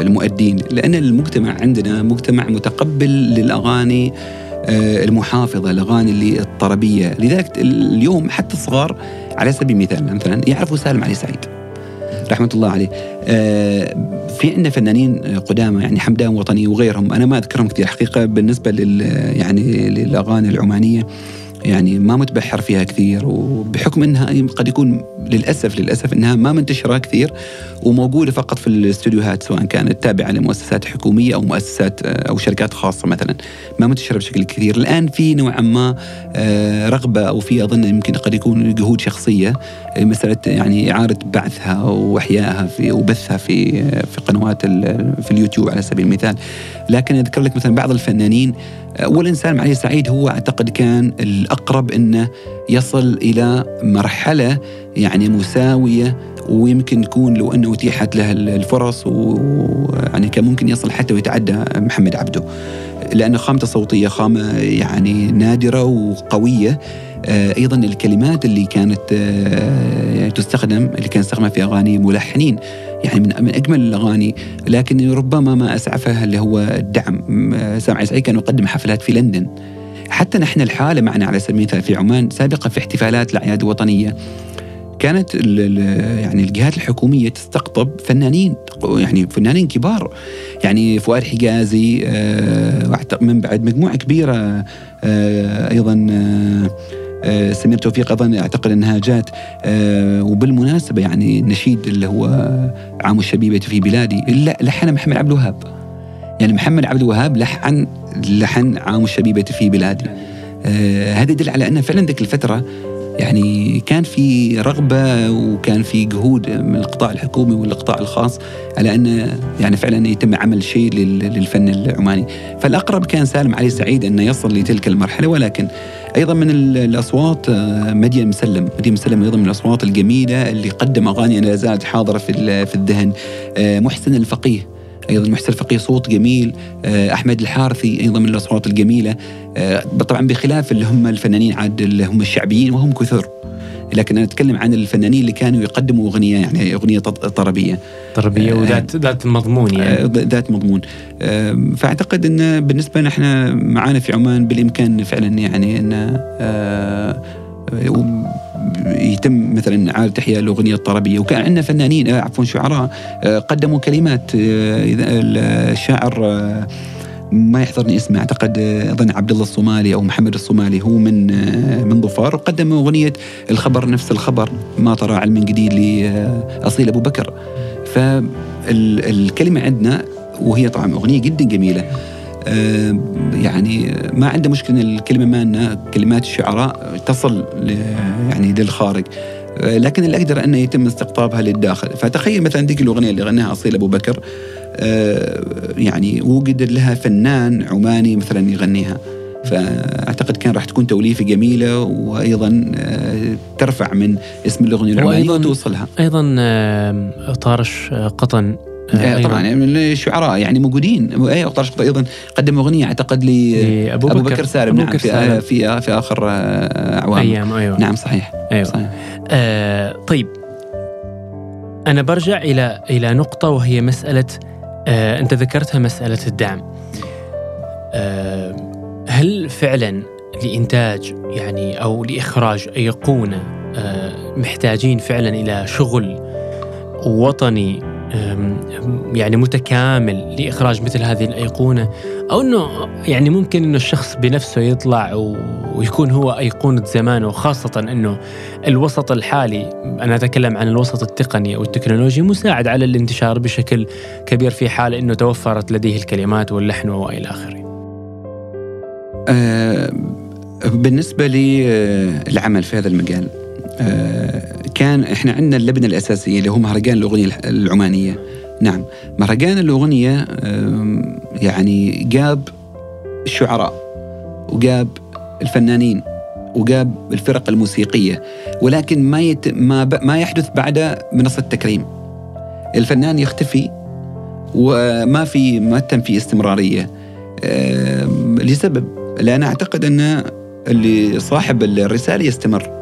المؤدين لأن المجتمع عندنا مجتمع متقبل للأغاني آه، المحافظة الأغاني اللي الطربية. لذلك اليوم حتى الصغار على سبيل المثال مثلا يعرفوا سالم علي سعيد رحمة الله عليه. آه، في عندنا فنانين قدامى يعني حمدان وطني وغيرهم. أنا ما أذكرهم كثير حقيقة بالنسبة لل يعني للأغاني العمانية. يعني ما متبحر فيها كثير وبحكم إنها قد يكون للأسف للأسف إنها ما منتشرة كثير وموجودة فقط في الاستوديوهات سواء كانت تابعة لمؤسسات حكومية أو مؤسسات أو شركات خاصة مثلا. ما منتشرة بشكل كثير. الآن في نوعا ما آه، رغبة أو في أظن يمكن قد يكون جهود شخصية مساله يعني اعاده بعثها وإحيائها في وبثها في في قنوات في اليوتيوب على سبيل المثال. لكن أذكر لك مثلا بعض الفنانين والإنسان علي سعيد هو أعتقد كان الأقرب أنه يصل إلى مرحلة يعني مساوية ويمكن تكون لو أنه أتيحت له الفرص ويعني كان ممكن يصل حتى ويتعدى محمد عبده. لأن خامته صوتية خامة يعني نادرة وقوية. آه، أيضا الكلمات اللي كانت آه، يعني تستخدم اللي كان يستخدمها في أغاني ملحنين يعني من من أجمل الأغاني. لكن ربما ما أسعفه اللي هو الدعم. سامع سعيد كان يقدم حفلات في لندن. حتى نحن الحالة معنا على سبيل المثال في عمان سابقا في احتفالات الأعياد الوطنية. كانت يعني الجهات الحكومية تستقطب فنانين يعني فنانين كبار. يعني فؤاد حجازي آه، من بعد مجموعة كبيرة أيضا آه، سمير توفيق أيضا أعتقد أنها جات. آه، وبالمناسبة يعني النشيد اللي هو عام الشبيبة في بلادي لحن محمد عبد الوهاب. يعني محمد عبد الوهاب لحن لحن عام الشبيبة في بلادي. آه، هذا يدل على أن فعلا ذيك الفترة يعني كان في رغبة وكان في جهود من القطاع الحكومي والقطاع الخاص على أن يعني فعلا يتم عمل شيء للفن العماني، فالأقرب كان سالم علي سعيد انه يصل لتلك المرحلة ولكن أيضا من الأصوات آه، مدين مسلم، مدين مسلم أيضا من الأصوات الجميلة اللي قدم أغاني أنا زالت حاضرة في في الذهن، آه، محسن الفقيه. أيضا محسن الفقيه صوت جميل آه، أحمد الحارثي أيضا من الأصوات الجميلة طبعا بخلاف اللي هم الفنانين عاد اللي هم الشعبيين وهم كثر. لكن أنا أتكلم عن الفنانين اللي كانوا يقدموا أغنية يعني أغنية طربية. طربية وذات ذات مضمون يعني. ذات مضمون. فأعتقد إن بالنسبة نحن معانا في عمان بالإمكان فعلا يعني إن يتم مثلا إعادة إحياء الأغنية الطربية. وكأن عندنا فنانين عفوا شعراء قدموا كلمات الشاعر ما يحضرني اسمه أعتقد أظن عبد الله الصومالي أو محمد الصومالي هو من من ظفار. وقدم أغنية الخبر نفس الخبر ما طرى علم جديد لاصيل أبو بكر. فالكلمه عندنا وهي طبعا أغنية جدا جميلة. آه، يعني ما عنده مشكلة الكلمة مالنا كلمات الشعراء تصل يعني للخارج. آه، لكن اللي أقدر أنه يتم استقطابها للداخل. فتخيل مثلا ذيك الأغنية اللي غناها أصيل أبو بكر آه، يعني وجد لها فنان عماني مثلا يغنيها. فأعتقد كان راح تكون توليفة جميلة وأيضا ترفع من اسم الأغنية العمانية وتوصلها. أيضا طارش قطن أيوة. طبعا يعني الشعراء يعني موجودين. اي طرش أيضا قدم أغنية أعتقد لأبو بكر, بكر سالم. نعم في, آه في في آخر آه، أعوام. أيام أيوه. نعم صحيح. أيوه. صحيح. آه طيب. أنا برجع إلى إلى نقطة وهي مسألة آه أنت ذكرتها مسألة الدعم. آه هل فعلا لإنتاج يعني أو لإخراج أيقونة آه محتاجين فعلا إلى شغل وطني يعني متكامل لإخراج مثل هذه الأيقونة أو إنه يعني ممكن إنه الشخص بنفسه يطلع ويكون هو أيقونة زمانه وخاصة إنه الوسط الحالي أنا أتكلم عن الوسط التقني أو التكنولوجي مساعد على الانتشار بشكل كبير في حال إنه توفرت لديه الكلمات واللحن وإلى آخره. أه بالنسبة للعمل في هذا المجال كان إحنا عندنا اللبنة الأساسية اللي هو مهرجان الأغنية العمانيه نعم مهرجان الأغنية يعني جاب الشعراء وجاب الفنانين وجاب الفرق الموسيقية. ولكن ما يت ما ب... ما يحدث بعد منصة التكريم. الفنان يختفي وما في ما تم في استمرارية. لسبب لأن أعتقد أن اللي صاحب الرسالة يستمر.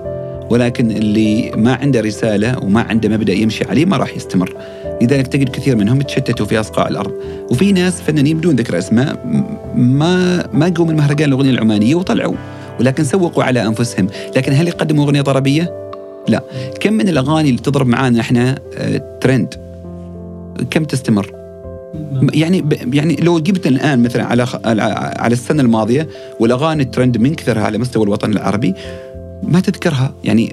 ولكن اللي ما عنده رسالة وما عنده مبدأ يمشي عليه ما راح يستمر. لذلك تجد كثير منهم تشتتوا في أصقاع الأرض. وفي ناس فنانين بدون ذكر أسماء ما ما قوا من مهرجان الاغنيه العمانية وطلعوا. ولكن سوقوا على أنفسهم. لكن هل يقدموا أغنية طربيه لا. كم من الأغاني اللي تضرب معانا إحنا آه، ترند؟ كم تستمر؟ يعني يعني لو جبت الآن مثلا على على السنة الماضية والأغاني الترند من كثرها على مستوى الوطن العربي ما تذكرها؟ يعني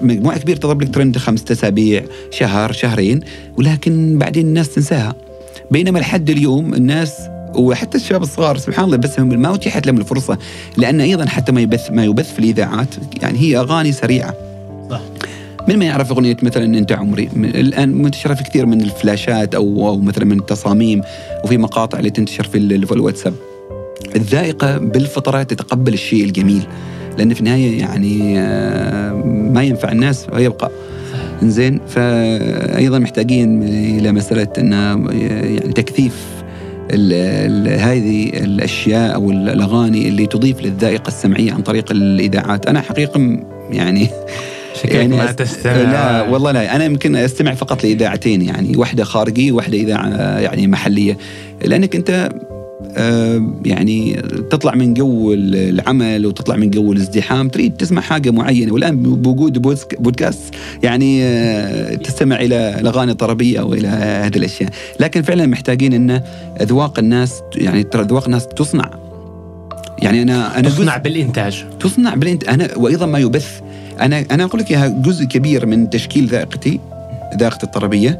مجموعة كبيرة تضرب لك ترند خمسة أسابيع شهر شهرين ولكن بعدين الناس تنساها. بينما لحد اليوم الناس وحتى الشباب الصغار سبحان الله بس هم ما اتيحت لهم الفرصة لأن أيضا حتى ما يبث ما يبث في الإذاعات يعني هي أغاني سريعة. صح. من ما يعرف أغنية مثلا أنت عمري؟ الآن منتشرة في كثير من الفلاشات أو أو مثلا من التصاميم وفي مقاطع اللي تنتشر في الواتساب. الذائقة بالفطرة تتقبل الشيء الجميل. لأن في النهاية يعني آه، ما ينفع الناس ويبقى. زين فايضا محتاجين إلى مسألة إن يعني تكثيف ال ال هذه الأشياء أو الأغاني اللي تضيف للذائقة السمعية عن طريق الإذاعات. أنا حقيقه يعني يعني ما تستمع. لا والله لا. أنا يمكن أستمع فقط لإذاعتين يعني واحدة خارجية وواحدة إذاعة يعني محلية. لأنك أنت يعني تطلع من جو العمل وتطلع من جو الازدحام تريد تسمع حاجة معينة. والآن بوجود بودكاست يعني آه، تستمع إلى الأغاني الطربية أو إلى هذه الأشياء. لكن فعلا محتاجين إن أذواق الناس يعني ترى أذواق الناس تصنع. يعني أنا أنا تصنع بالإنتاج. تصنع بالانتاج أنا وأيضا ما يبث. أنا أنا أقول لك إياها جزء كبير من تشكيل ذائقتي ذائقة الطربية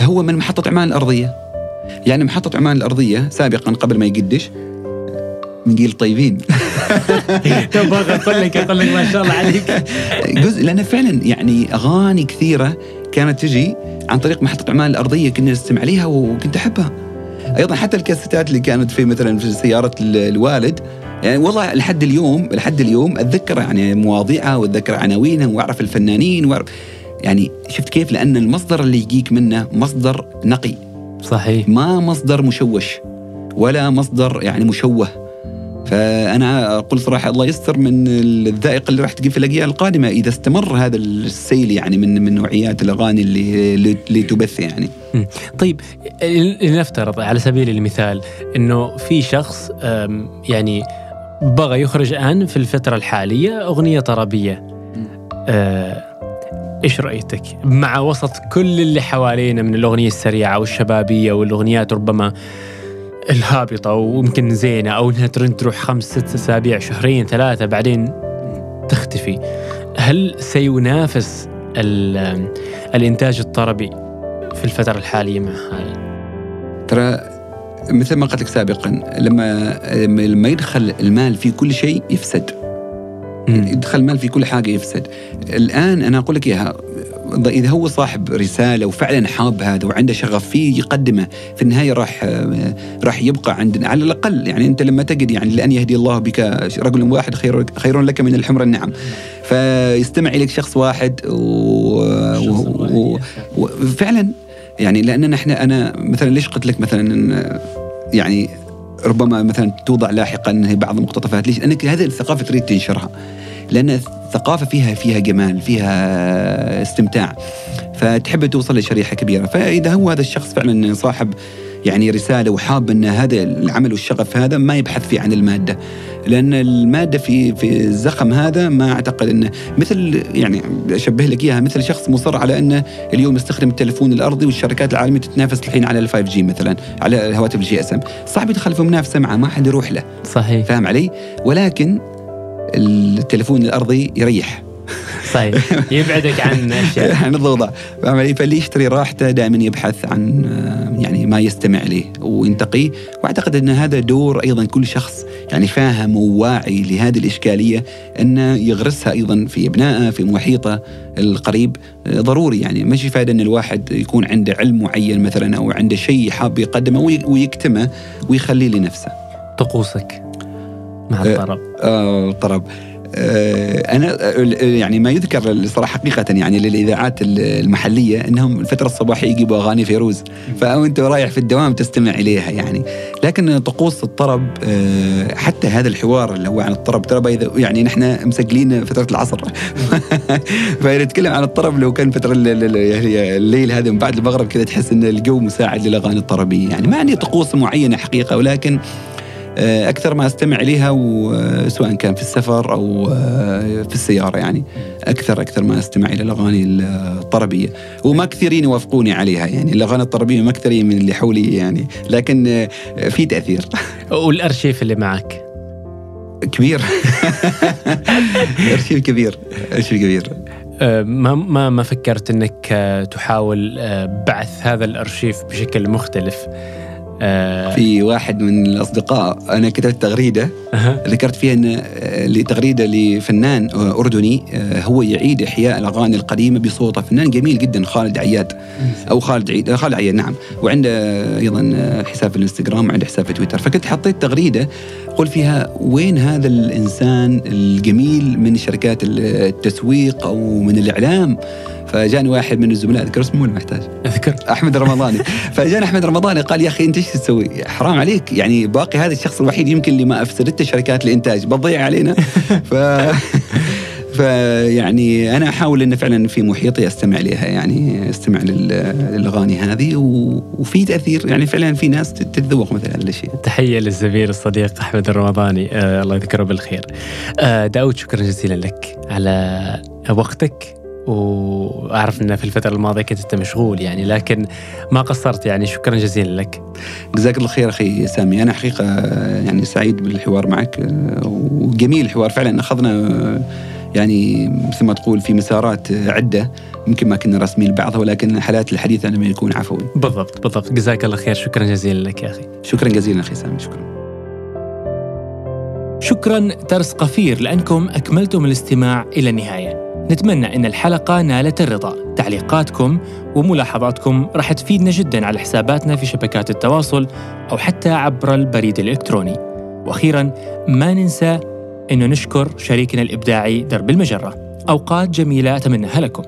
هو من محطة عمان الأرضية. يعني محطة عمان الأرضية سابقا قبل ما يقدش. من جيل طيبين. تبغى أقول لك أقول لك ما شاء الله عليك. جزء لأن فعلا يعني أغاني كثيرة كانت تجي عن طريق محطة عمان الأرضية كنا نستمع عليها وكنت أحبها. أيضا حتى الكاسيتات اللي كانت في مثلا في سيارة الوالد يعني والله لحد اليوم لحد اليوم أتذكر يعني مواضيعها وأتذكر عناوينها وأعرف الفنانين وأعرف يعني شفت كيف؟ لأن المصدر اللي يجيك منه مصدر نقي. صحيح ما مصدر مشوش ولا مصدر يعني مشوه فأنا أقول صراحة الله يستر من الذائقة اللي راح تجي في الأجيال القادمة إذا استمر هذا السيل يعني من من نوعيات الأغاني اللي اللي تبث يعني. طيب لنفترض على سبيل المثال إنه في شخص يعني بغى يخرج الآن في الفترة الحالية أغنية طربية. أه إيش رأيتك؟ مع وسط كل اللي حوالينا من الأغنية السريعة والشبابية والأغنيات ربما الهابطة ويمكن زينة أو إنها تروح خمس ست أسابيع شهرين ثلاثة بعدين تختفي. هل سينافس الإنتاج الطربي في الفترة الحالية مع هذا؟ ترى مثل ما قلت لك سابقا لما لما يدخل المال في كل شيء يفسد. يدخل مال في كل حاجة يفسد. الآن أنا أقول لك إياها إذا هو صاحب رسالة وفعلا حاب هذا وعنده شغف فيه يقدمه في النهاية راح راح يبقى عندنا على الأقل. يعني أنت لما تجد يعني لأن يهدي الله بك رجل واحد خير خير لك من الحمر النعم. فيستمع إليك شخص واحد وفعلا. يعني لأن إحنا أنا مثلا ليش قلت لك مثلا يعني ربما مثلا توضع لاحقا بعض المقتطفات. ليش؟ لأنك هذه الثقافة تريد تنشرها. لأن الثقافة فيها فيها جمال فيها استمتاع. فتحب توصل لشريحة كبيرة. فإذا هو هذا الشخص فعلا صاحب يعني رسالة وحاب إن هذا العمل والشغف هذا ما يبحث فيه عن المادة. لأن المادة في في الزخم هذا ما أعتقد انه مثل يعني أشبه لك إياها مثل شخص مصر على إنه اليوم يستخدم التليفون الأرضي والشركات العالمية تتنافس الحين على ال 5 G مثلا على الهواتف ال GSM صعب يدخل في منافسة معه ما حد يروح له. صحيح. فاهم علي؟ ولكن التليفون الأرضي يريح. صحيح يبعدك عن أشياء. عن الضوضاء. فاللي يشتري راحته دائما يبحث عن يعني ما يستمع له وينتقيه وأعتقد أن هذا دور أيضا كل شخص يعني فاهم وواعي لهذه الإشكالية انه يغرسها أيضا في أبنائه في محيطه القريب. ضروري يعني. ما في فائده أن الواحد يكون عنده علم معين مثلا أو عنده شيء حاب يقدمه ويكتمه ويخليه لنفسه. طقوسك مع الطرب. آه الطرب. آه، أنا آه، يعني ما يذكر الصراحة حقيقة يعني للإذاعات المحلية إنهم الفترة الصباحية يجيبوا أغاني فيروز. فانت رايح في الدوام تستمع إليها يعني. لكن طقوس الطرب آه، حتى هذا الحوار اللي هو عن الطرب ترى يعني نحن مسجلين فترة العصر. فإذا نتكلم عن الطرب لو كان فترة الليل هذا من بعد المغرب كذا تحس إن الجو مساعد للأغاني الطربية يعني. ما عندي طقوس معينة حقيقة ولكن آه، أكثر ما أستمع إليها وسواء كان في السفر أو آه، في السيارة يعني أكثر أكثر ما أستمع إلى الأغاني الطربية. وما كثيرين يوافقوني عليها يعني الأغاني الطربية ما كثيرين من اللي حولي يعني لكن آه، في تأثير. والأرشيف اللي معك؟ كبير. أرشيف كبير أرشيف كبير. ما ما ما فكرت إنك تحاول بعث هذا الأرشيف بشكل مختلف. آه في واحد من الأصدقاء أنا كتبت تغريدة أه. ذكرت فيها إن آه، لتغريدة لفنان أردني آه، هو يعيد إحياء الأغاني القديمة بصوته. فنان جميل جدا خالد عياد. أو خالد عيد خالد عياد نعم. وعنده أيضا حساب في الإنستغرام وعنده حساب في تويتر. فكنت حطيت تغريدة قل فيها وين هذا الإنسان الجميل من شركات التسويق أو من الإعلام؟ فجاني واحد من الزملاء أذكر اسمه ولا محتاج؟ أذكر. أحمد رمضاني. فجاني أحمد رمضاني قال يا أخي أنت إيش تسوي؟ حرام عليك. يعني باقي هذا الشخص الوحيد يمكن اللي ما افسدته شركات الإنتاج. بتضيع علينا. ف فيعني أنا أحاول انه فعلا في محيطي أستمع لها يعني أستمع للأغاني هذه وفي تأثير. يعني فعلا في ناس تتذوق مثل هذه الاشياء. تحية للزميل الصديق أحمد الرمضاني آه الله يذكره بالخير. آه داود شكرا جزيلا لك على وقتك. وأعرف ان في الفترة الماضية كنت أنت مشغول يعني لكن ما قصرت يعني شكرا جزيلا لك. جزاك الله خير أخي سامي أنا حقيقة يعني سعيد بالحوار معك وجميل الحوار فعلا أخذنا يعني مثل ما تقول في مسارات عدة يمكن ما كنا رسمين لبعضها ولكن حالات الحديث لما يكون عفوي. بالضبط بالضبط جزاك الله خير شكرا جزيلا لك يا أخي. شكرا جزيلا أخي سامي شكرا. شكرا ترس قفير لأنكم أكملتم الاستماع إلى النهاية. نتمنى أن الحلقة نالت الرضا. تعليقاتكم وملاحظاتكم راح تفيدنا جدا على حساباتنا في شبكات التواصل أو حتى عبر البريد الإلكتروني. وأخيرا ما ننسى أنه نشكر شريكنا الإبداعي درب المجرة. أوقات جميلة أتمناها لكم.